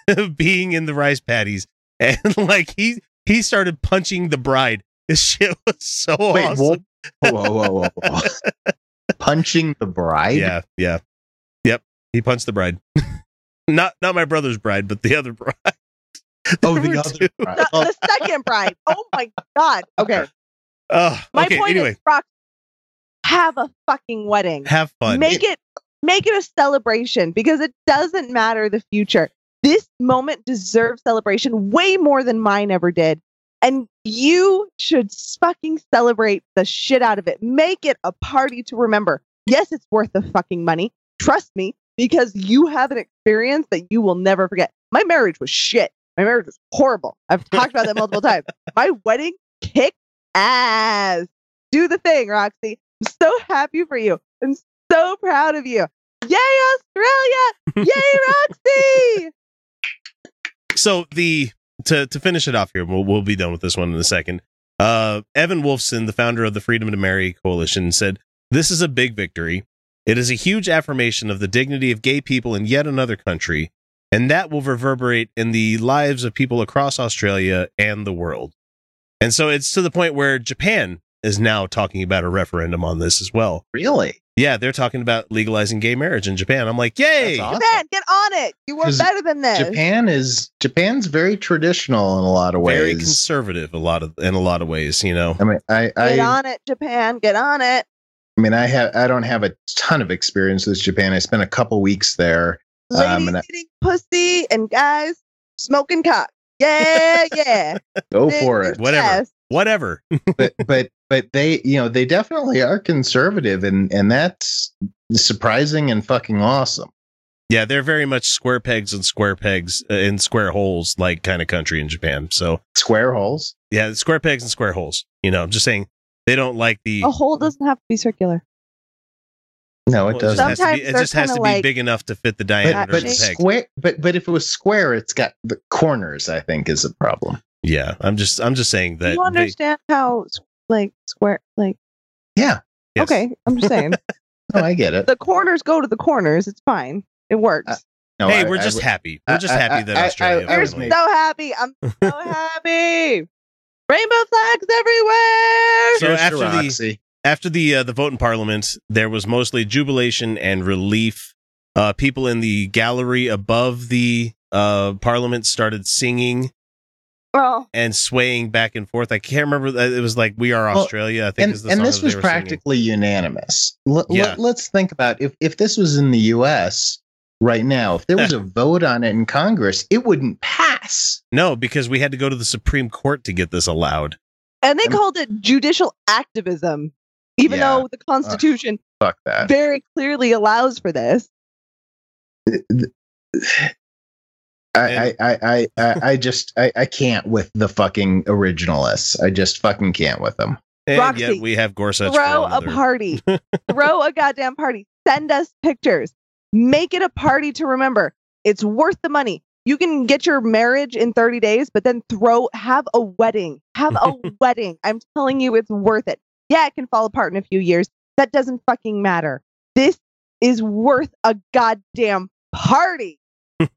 of being in the rice paddies. And like he he started punching the bride. This shit was so Wait, awesome. whoa, whoa, whoa, whoa, whoa. Punching the bride. Yeah, yeah. Yep. He punched the bride. not not my brother's bride, but the other bride. Oh, the other bride. The, Oh, the second bride. Oh my god. Okay. Oh, My okay, point anyway, is, Rox, have a fucking wedding. have fun. Make it make it a celebration because it doesn't matter the future. This moment deserves celebration way more than mine ever did. And you should fucking celebrate the shit out of it. Make it a party to remember. Yes, it's worth the fucking money. Trust me, because you have an experience that you will never forget. My marriage was shit. My marriage was horrible. I've talked about that multiple times. My wedding kicked ass. Do the thing, Roxy. I'm so happy for you. I'm so proud of you. Yay, Australia! Yay, Roxy! So the to to finish it off here, we'll we'll be done with this one in a second. Uh, Evan Wolfson, the founder of the Freedom to Marry Coalition, said, "This is a big victory. It is a huge affirmation of the dignity of gay people in yet another country, and that will reverberate in the lives of people across Australia and the world." And so it's to the point where Japan is now talking about a referendum on this as well. Really? Yeah, they're talking about legalizing gay marriage in Japan. I'm like, yay! Awesome. Japan, get on it. You were 'Cause better than this. Japan is Japan's very traditional in a lot of ways. Very conservative a lot of in a lot of ways, you know. I mean, I Get I, on it, Japan. Get on it. I mean, I have I don't have a ton of experience with Japan. I spent a couple weeks there. Ladies Um, and I- eating pussy and guys smoking cock. Yeah, yeah. Go for it. Whatever. yes. Whatever. but but but they you know they definitely are conservative and and that's surprising and fucking awesome. Yeah, they're very much square pegs and square pegs uh, in square holes like kind of country in Japan. So Square holes. yeah, square pegs and square holes. You know, I'm just saying they don't like the. A hole doesn't have to be circular. No, it well, doesn't. has to be, Sometimes it just has to be like- big enough to fit the diameter but of the peg. square but but if it was square, it's got the corners. I think is a problem. Yeah, I'm just I'm just saying that. you they- understand how s- like square like Yeah. yes. okay, I'm just saying. No, I get it. the corners go to the corners. It's fine. It works. Uh, No, Hey, I- we're I just would- happy. We're I- just I- happy I- that I- Australia. I- I We're was so happy. I'm so happy. Rainbow flags everywhere. So Cheers after the- Roxy. after the uh, the vote in Parliament, there was mostly jubilation and relief. Uh, people in the gallery above the uh, Parliament started singing well, and swaying back and forth. I can't remember. uh, It was like "We Are Well, Australia." I think and, is the and this was were singing. practically unanimous. L- Yeah. let, us think about if if this was in the U.S. right now, if there was a vote on it in Congress, it wouldn't pass. no, because we had to go to the Supreme Court to get this allowed. and they I'm- called it judicial activism, even Yeah. though the Constitution Fuck that. very clearly allows for this. I, I, I, I, I, I just I, I can't with the fucking originalists. I just fucking can't with them. And Roxy, yet we have Gorsuch. Throw a party. Throw a goddamn party. Send us pictures. Make it a party to remember. It's worth the money. You can get your marriage in 30 days, but then throw, have a wedding. Have a wedding. I'm telling you, it's worth it. Yeah, it can fall apart in a few years. That doesn't fucking matter. This is worth a goddamn party.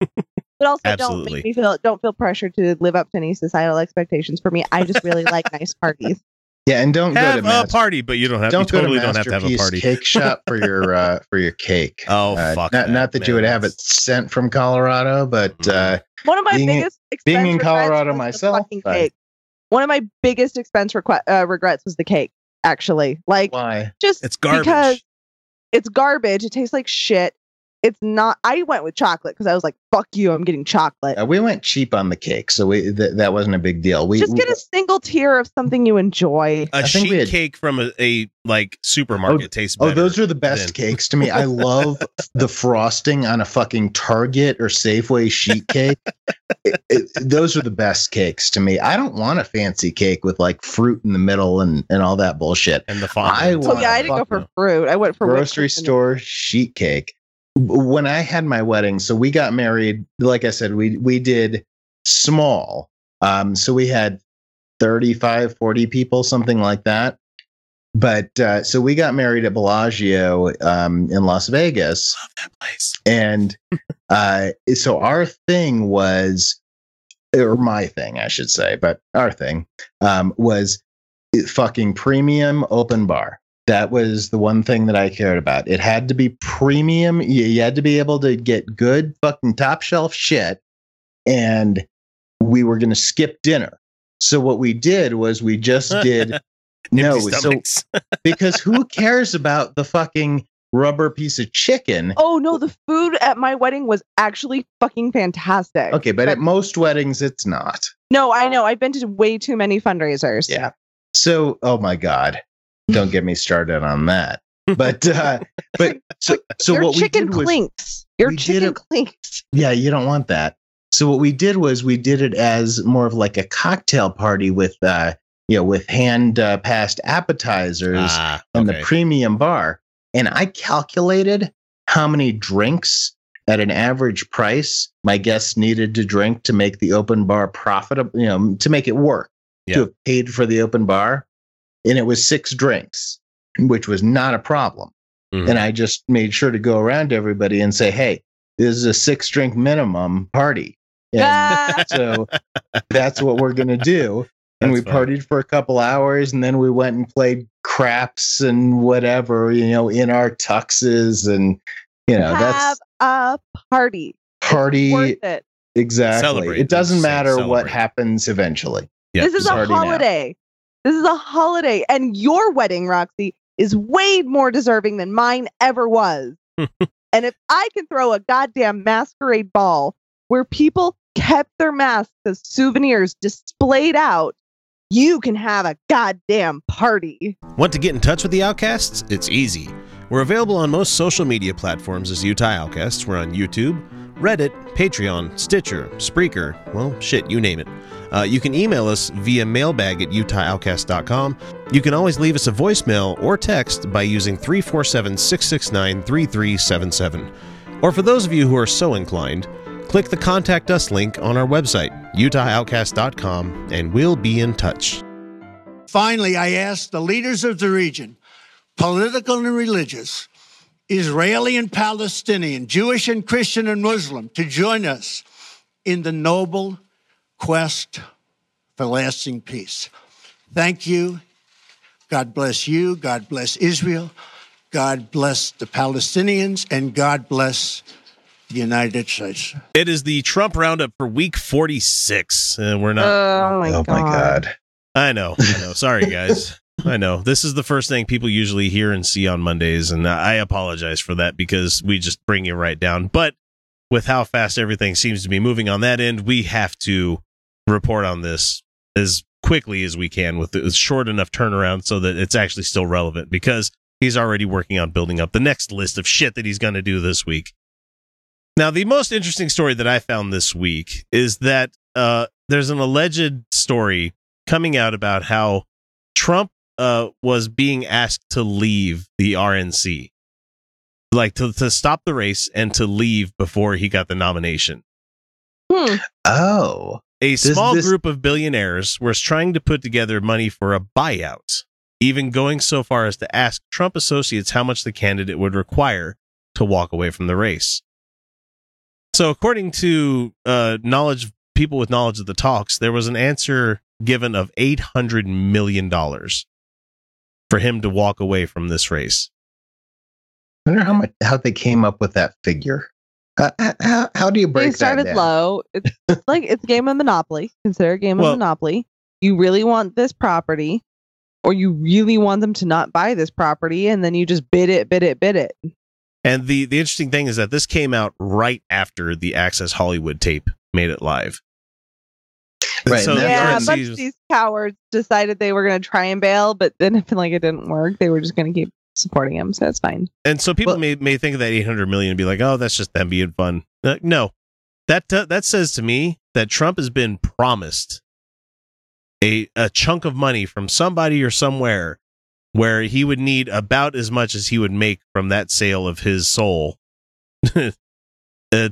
but also, don't make me feel don't feel pressure to live up to any societal expectations. For me, I just really like nice parties. Yeah, and don't Have go a to Mas- party, but you don't have. don't you totally to don't have to have a party. Cake shop for your uh, for your cake. Oh, Uh, fuck Not, that, not that you would have it sent from Colorado, but uh, One of my Being biggest expense being in Colorado myself, fucking I- cake. One of my biggest expense requ- uh, regrets was the cake. Actually, like why? just It's garbage. because it's garbage. It tastes like shit. It's not. I went with chocolate because I was like, "Fuck you, I'm getting chocolate." Uh, we went cheap on the cake, so we th- that wasn't a big deal. We just get a single tier of something you enjoy. a I think sheet had- cake from a, a like supermarket tastes Oh, those are the best than- cakes to me. I love the frosting on a fucking Target or Safeway sheet cake. It- it- those are the best cakes to me. I don't want a fancy cake with like fruit in the middle and, and all that bullshit. and the fondant. I So want yeah, I didn't go for fruit. I went for Grocery store sheet cake. When I had my wedding, so we got married, like I said, we we did small. Um, so we had 35, 40 people, something like that. But uh, so we got married at Bellagio um, in Las Vegas. Love that place. And uh, so our thing was, or my thing, I should say, but our thing um, was fucking premium open bar. That was the one thing that I cared about. It had to be premium. You, you had to be able to get good fucking top shelf shit. And we were going to skip dinner. So what we did was we just did no. So because who cares about the fucking rubber piece of chicken. Oh no, the food at my wedding was actually fucking fantastic. Okay, but, but at most weddings, it's not. No, I know. I've been to way too many fundraisers. Yeah. So, oh my god, don't get me started on that. But, uh, but so, so Your what chicken we did was, clinks. Your we did chicken clinks. yeah, you don't want that. So what we did was we did it as more of like a cocktail party with, uh, you know, with hand uh, passed appetizers Ah, and okay. the premium bar. And I calculated how many drinks at an average price my guests needed to drink to make the open bar profitable, you know, to make it work, Yeah. to have paid for the open bar. And it was six drinks, which was not a problem. Mhm. And I just made sure to go around to everybody and say, hey, this is a six drink minimum party. And Ah, so that's what we're going to do. And we That's partied for a couple hours and then we went and played craps and whatever, you know, in our tuxes and, you know, have that's a party. It's party. worth it. Exactly. Celebrate. It doesn't Let's say matter what happens eventually. Yeah, this is a party now. holiday. This is a holiday, and your wedding, Roxy, is way more deserving than mine ever was. and if I can throw a goddamn masquerade ball where people kept their masks as souvenirs displayed out, you can have a goddamn party. Want to get in touch with the Outcasts? It's easy. We're available on most social media platforms as Utah Outcasts. We're on YouTube, Reddit, Patreon, Stitcher, Spreaker, well, shit, you name it. Uh, you can email us via mailbag at utahoutcast.com. You can always leave us a voicemail or text by using 347 669 3377. Or for those of you who are so inclined, click the Contact Us link on our website, utahoutcast.com, and we'll be in touch. Finally, I ask the leaders of the region, political and religious, Israeli and Palestinian, Jewish and Christian and Muslim, to join us in the noble quest for lasting peace. Thank you. God bless you. God bless Israel. God bless the Palestinians. And God bless the United States. It is the Trump roundup for week 46. And we're not. oh my oh god. my God. I know. I know. Sorry, guys. I know. This is the first thing people usually hear and see on Mondays. And I apologize for that because we just bring you right down. But with how fast everything seems to be moving on that end, we have to report on this as quickly as we can with a short enough turnaround so that it's actually still relevant because he's already working on building up the next list of shit that he's going to do this week. Now, the most interesting story that I found this week is that uh, there's an alleged story coming out about how Trump uh, was being asked to leave the RNC, like to, to stop the race and to leave before he got the nomination. Hmm. Oh. A This- small this- group of billionaires was trying to put together money for a buyout, even going so far as to ask Trump associates how much the candidate would require to walk away from the race. So, according to uh, knowledge, people with knowledge of the talks, there was an answer given of eight hundred million dollars for him to walk away from this race. I wonder how much how they came up with that figure. Uh, how, how do you break They started that down? low. It's like it's a game of Monopoly. Consider a game Well- of Monopoly. You really want this property, or you really want them to not buy this property, and then you just bid it, bid it, bid it. And the the interesting thing is that this came out right after the Access Hollywood tape made it live. Right, So and the that's yeah, a RNC bunch of was- these cowards decided they were going to try and bail, but then I feel like it didn't work. They were just going to keep supporting him, so that's fine. And so people Well- may may think of that 800 million and be like, "Oh, that's just them being fun." Uh, no. That uh, that says to me that Trump has been promised a a chunk of money from somebody or somewhere where he would need about as much as he would make from that sale of his soul uh,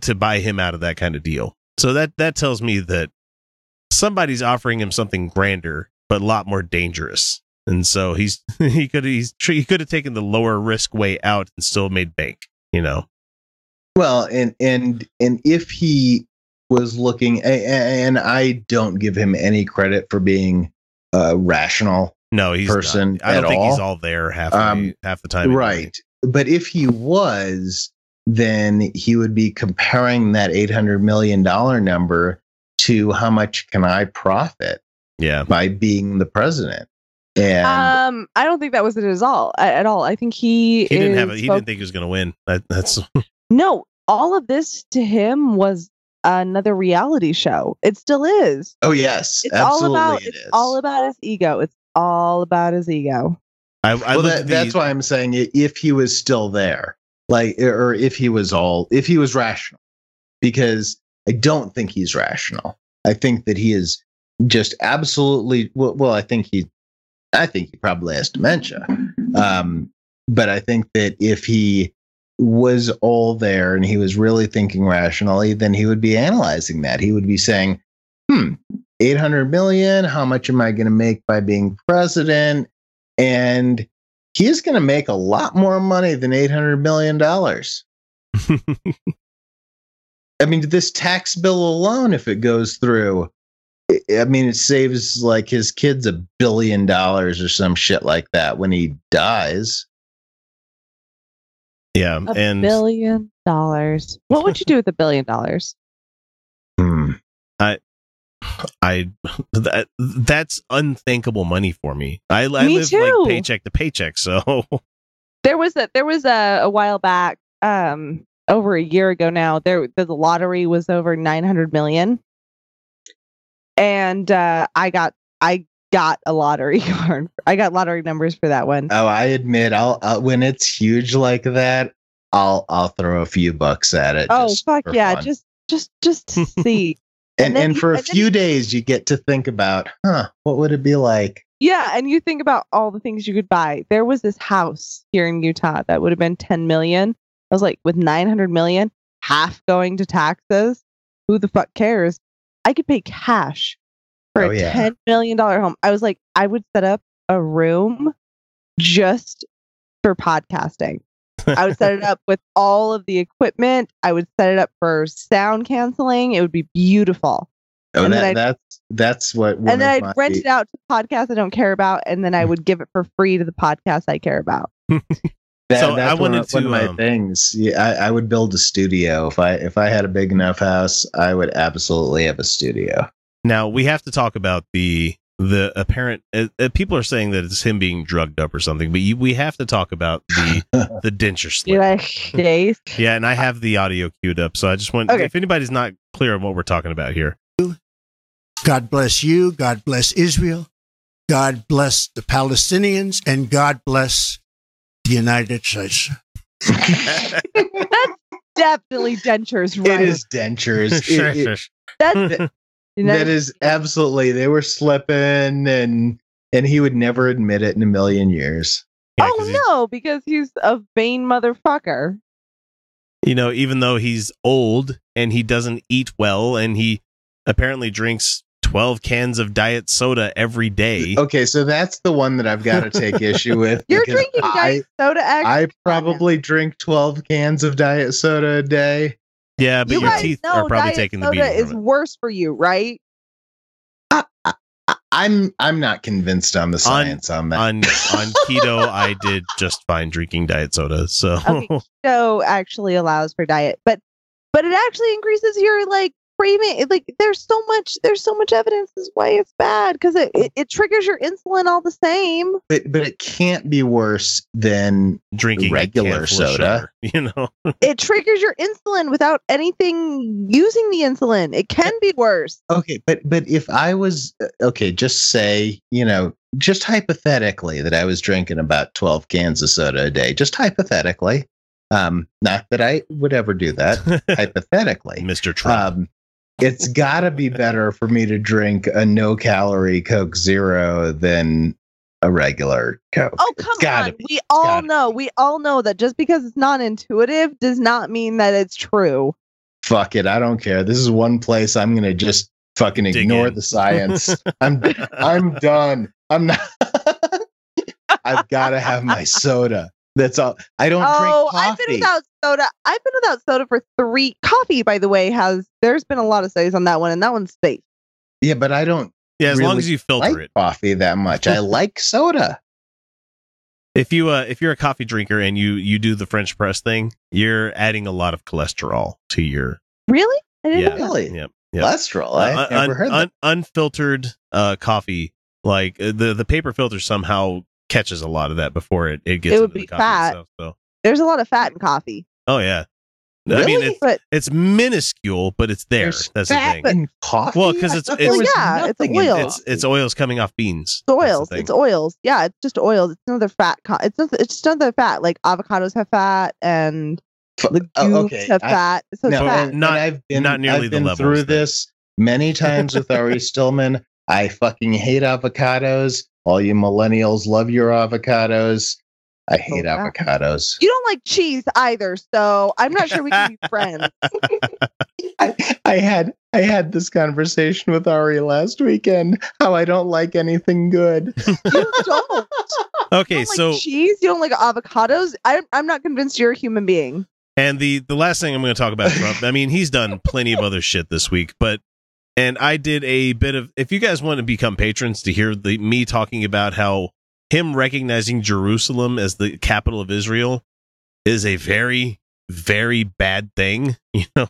to buy him out of that kind of deal. So that that tells me that somebody's offering him something grander but a lot more dangerous. And so he's he could he's he could have taken the lower risk way out and still made bank, you know. Well, and and and if he was looking, a- a- and I don't give him any credit for being uh, rational, No, he's Person not. I don't think he's all? all there half Um, the, half the time. anyway. right? But if he was, then he would be comparing that eight hundred million dollar number to how much can I profit Yeah. by being the president. And Um, I don't think that was the result a- at all. I think he He didn't have. A, he fo- didn't think he was going to win. That, that's No, all of this to him was another reality show. It still is. oh yes, It's absolutely all about it it's is. all about his ego. It's all about his ego. I. I well, that, at that's why I'm saying if he was still there, like, or if he was all, if he was rational, because I don't think he's rational. I think that he is just absolutely well. Well, I think he, I think he probably has dementia. Um, but I think that if he was all there and he was really thinking rationally, then he would be analyzing that. He would be saying, "Hmm, 800 million. How much am I going to make by being president?" And he's going to make a lot more money than 800 million dollars. I mean, this tax bill alone, if it goes through, I- I mean, it saves like his kids a billion dollars or some shit like that when he dies. yeah, A and billion dollars. What would you do with a billion dollars? Hmm. I I, that that's unthinkable money for me. I, I live too. like paycheck to paycheck, so There was a there was a, a while back, um, over a year ago now. There the lottery was over nine hundred million, and uh, I got I got a lottery card. I got lottery numbers for that one. Oh, I admit, I'll, I'll when it's huge like that, I'll I'll throw a few bucks at it. oh fuck yeah! fun. Just just just to see. and and and you- for a and few you- days, you get to think about, huh? What would it be like? Yeah, and you think about all the things you could buy. There was this house here in Utah that would have been 10 million. I was like, with 900 million, half going to taxes, who the fuck cares? I could pay cash for Oh, a yeah. $10 million home. I was like, I would set up a room just for podcasting. I would set it up with all of the equipment. I would set it up for sound canceling. It would be beautiful. Oh, And then that, I'd- that's that's what. and then I'd my- rent it out to podcasts I don't care about, and then I would give it for free to the podcasts I care about. That, So I that's one wanted of, one of my um, things. Yeah, I, I would build a studio if I if I had a big enough house. I would absolutely have a studio. now we have to talk about the the apparent. Uh, uh, people are saying that it's him being drugged up or something, but you, we have to talk about the the denture slip. Like, Yeah, and I have the audio queued up, so I just want Okay. if anybody's not clear on what we're talking about here. God bless you. God bless Israel. God bless the Palestinians. And God bless the United States. That's definitely dentures, right? It is dentures. Sure, It- it- sure, sure. That's that is absolutely. They were slipping, and and he would never admit it in a million years. Yeah, oh, 'cause oh no, because he's a vain motherfucker. You know, even though he's old and he doesn't eat well, and he apparently drinks twelve cans of diet soda every day. Okay, so that's the one that I've got to take issue with. You're because drinking I, diet soda I probably drink twelve cans of diet soda a day. Yeah, but you your teeth are probably diet taking the soda beating. is from it. worse for you, right? I, I'm I'm not convinced on the science on that. on on keto, I did just fine drinking diet soda. So Okay. So actually allows for diet, but but it actually increases your like craving. It, like there's so much there's so much evidence is why it's bad because it, it it triggers your insulin all the same. but but it can't be worse than drinking Regular soda. sugar, you know. It triggers your insulin without anything using the insulin. It can be worse. okay. But but if I was uh, okay, just say you know just hypothetically that I was drinking about twelve cans of soda a day, just hypothetically. Um, not that I would ever do that. hypothetically, Mr. Trump. um, it's got to be better for me to drink a no calorie Coke Zero than a regular Coke. Oh It's come on. be. We all gotta know. We all know that just because it's not intuitive does not mean that it's true. Fuck it, I don't care. This is one place I'm gonna just fucking Dig ignore in. the science. I'm I'm done. I'm not. I've got to have my soda. That's all. I don't drink. Oh, drink I've been without soda. I've been without soda for three. Coffee, by the way, has there's been a lot of studies on that one, and that one's safe. yeah, but I don't yeah, as long as you filter like it. coffee that much. I like soda. If you uh if you're a coffee drinker and you you do the French press thing, you're adding a lot of cholesterol to your Really? I didn't yeah. Really? Yep. Yep. Cholesterol. I Uh, never un- heard that. un- unfiltered uh coffee Like uh, the the paper filter somehow catches a lot of that before it, it gets It would into the be coffee fat. itself, so There's a lot of fat in coffee. oh yeah. I mean it's but it's minuscule, but it's there. There's That's the fat thing. in coffee. Well, 'cause I it's- it's- there was yeah, it's nothing oil. It's it's oils coming off beans. it's oils. It's oils. Yeah, it's just oils. It's another fat. Co- it's not, it's just another fat. Like avocados have fat and F- legumes oh, okay. have I- fat. So it's No, fat. and, and Not- I've been, not nearly I've the been levels through that- this many times with Ari Stillman. I fucking hate avocados. All you millennials love your avocados. I oh, hate yeah. avocados. You don't like cheese either, so I'm not sure we can be friends. I, I had I had this conversation with Ari last weekend. How I don't like anything good. You don't. Okay, You don't so like cheese. You don't like avocados. I'm I'm not convinced you're a human being. And the the last thing I'm going to talk about Trump. I mean, he's done plenty of other shit this week, but and I did a bit of. If you guys want to become patrons to hear the me talking about how him recognizing Jerusalem as the capital of Israel is a very very bad thing, you know.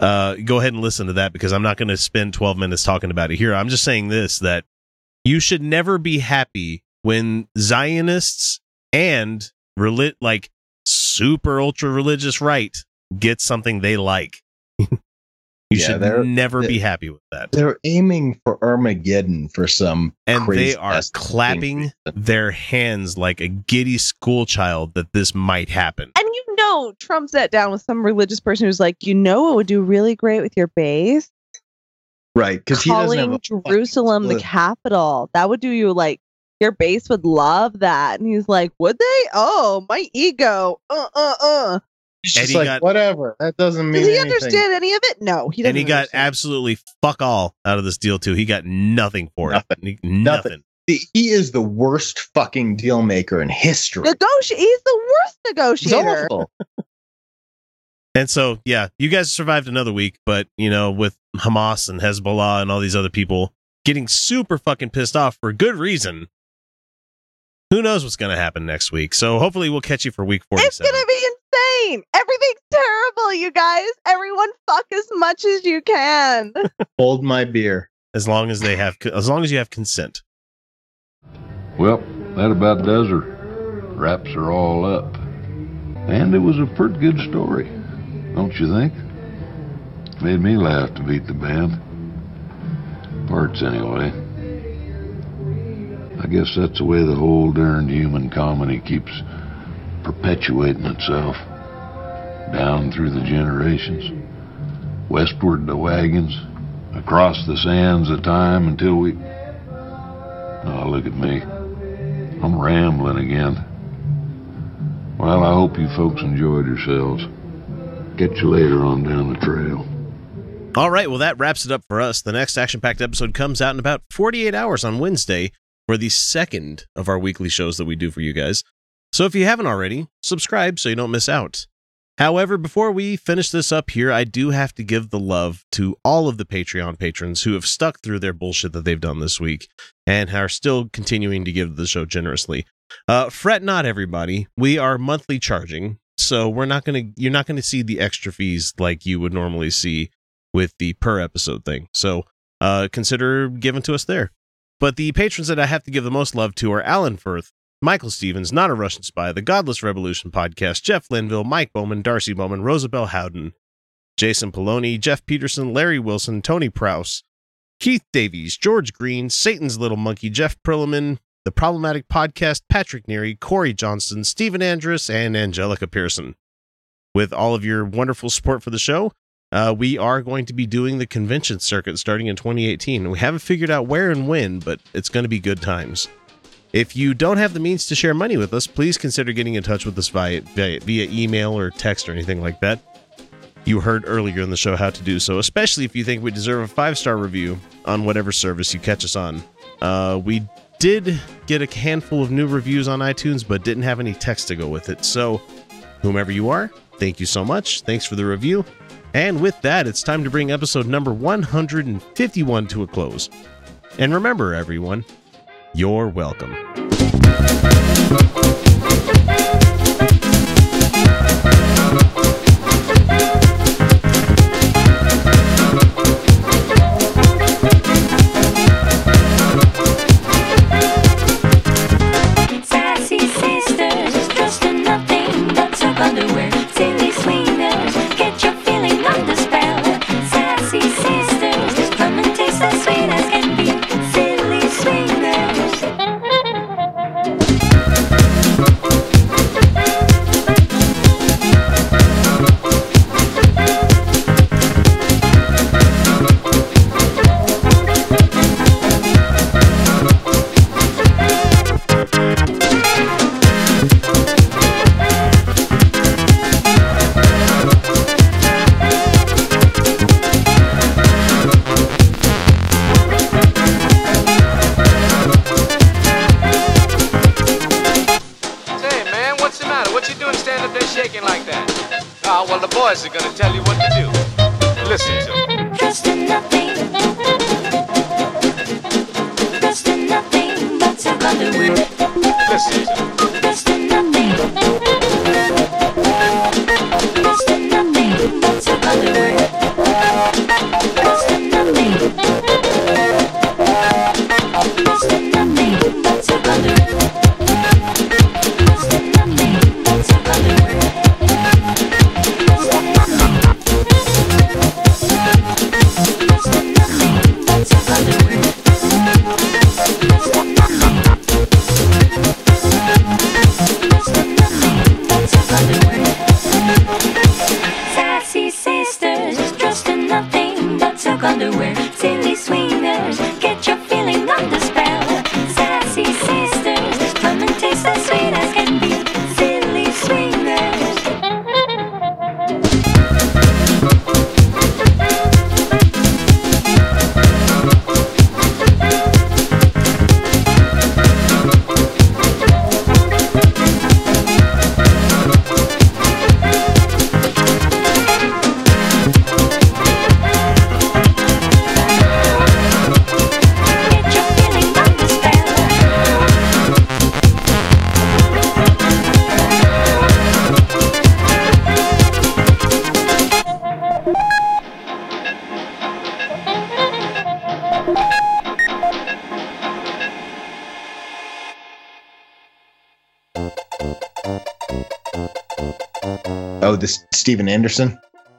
Uh, go ahead and listen to that because I'm not going to spend 12 minutes talking about it here. I'm just saying this that you should never be happy when Zionists and reli- like super ultra religious right get something they like. you Yeah, they're- should never they- be happy with that. They're aiming for Armageddon for some And crazy they are clapping reason. their hands like a giddy schoolchild that this might happen. And you know, Trump sat down with some religious person who's like, you know, what would do really great with your base? right because he doesn't have Calling a Jerusalem the capital. That would do you like. Your base would love that. And he's like, would they? Oh, my ego. Uh, uh, uh. He's And just he like got- whatever. That doesn't mean Does he anything. understand any of it? No, he doesn't. and he got understand. absolutely fuck all out of this deal too. He got nothing for Nothing. it. He- Nothing. He he is the worst fucking deal maker in history. Negoti- He's the worst He's negotiator. awful. And so, yeah, you guys survived another week, but you know, with Hamas and Hezbollah and all these other people getting super fucking pissed off for good reason. Who knows what's going to happen next week? So hopefully we'll catch you for week It's gonna be insane. Everything's terrible, you guys. Everyone fuck as much as you can. Hold my beer. as long as they have as long as you have consent. Well, that about does her. Wraps her all up. And it was a pretty good story, don't you think? Made me laugh to beat the band. Parts, anyway. I guess that's the way the whole darned human comedy keeps perpetuating itself. Down through the generations. Westward the wagons. Across the sands of time until we. Oh, look at me. I'm rambling again. Well, I hope you folks enjoyed yourselves. Catch you later on down the trail. All right, well that wraps it up for us. The next action-packed episode comes out in about 48 hours on Wednesday for the second of our weekly shows that we do for you guys. So if you haven't already, subscribe so you don't miss out. However, before we finish this up here, I do have to give the love to all of the Patreon patrons who have stuck through their bullshit that they've done this week and are still continuing to give the show generously. Uh, fret not, everybody. We are monthly charging, so we're not gonna. You're not gonna see the extra fees like you would normally see with the per episode thing. So uh, consider giving to us there. But the patrons that I have to give the most love to are Alan Firth, Michael Stevens, Not a Russian Spy, The Godless Revolution Podcast, Jeff Linville, Mike Bowman, Darcy Bowman, Rosabelle Howden, Jason Poloni, Jeff Peterson, Larry Wilson, Tony Prouse, Keith Davies, George Green, Satan's Little Monkey, Jeff Perlman, The Problematic Podcast, Patrick Neary, Corey Johnson, Stephen Andrus, and Angelica Pearson. With all of your wonderful support for the show, uh, we are going to be doing the convention circuit starting in 2018. We haven't figured out where and when, but it's going to be good times. If you don't have the means to share money with us, please consider getting in touch with us via, via, via email or text or anything like that. You heard earlier in the show how to do so, especially if you think we deserve a five star review on whatever service you catch us on. Uh, we did get a handful of new reviews on iTunes, but didn't have any text to go with it. So, whomever you are, thank you so much. Thanks for the review. And with that, it's time to bring episode number 151 to a close. And remember, everyone, you're welcome. Anderson,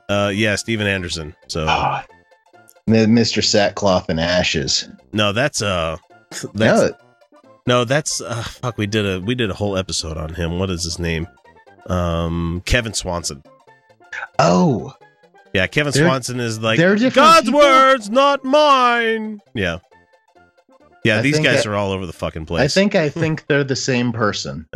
Uh, yeah, Steven Anderson. So the Mr. Sackcloth and Ashes. no, that's uh, that's No, no, that's uh, fuck. We did a we did a whole episode on him. What is his name? Um, Kevin Swanson. oh, Yeah, Kevin They're- Swanson is like God's people? words, not mine. Yeah, yeah. I these guys I- are all over the fucking place. I think I think they're the same person.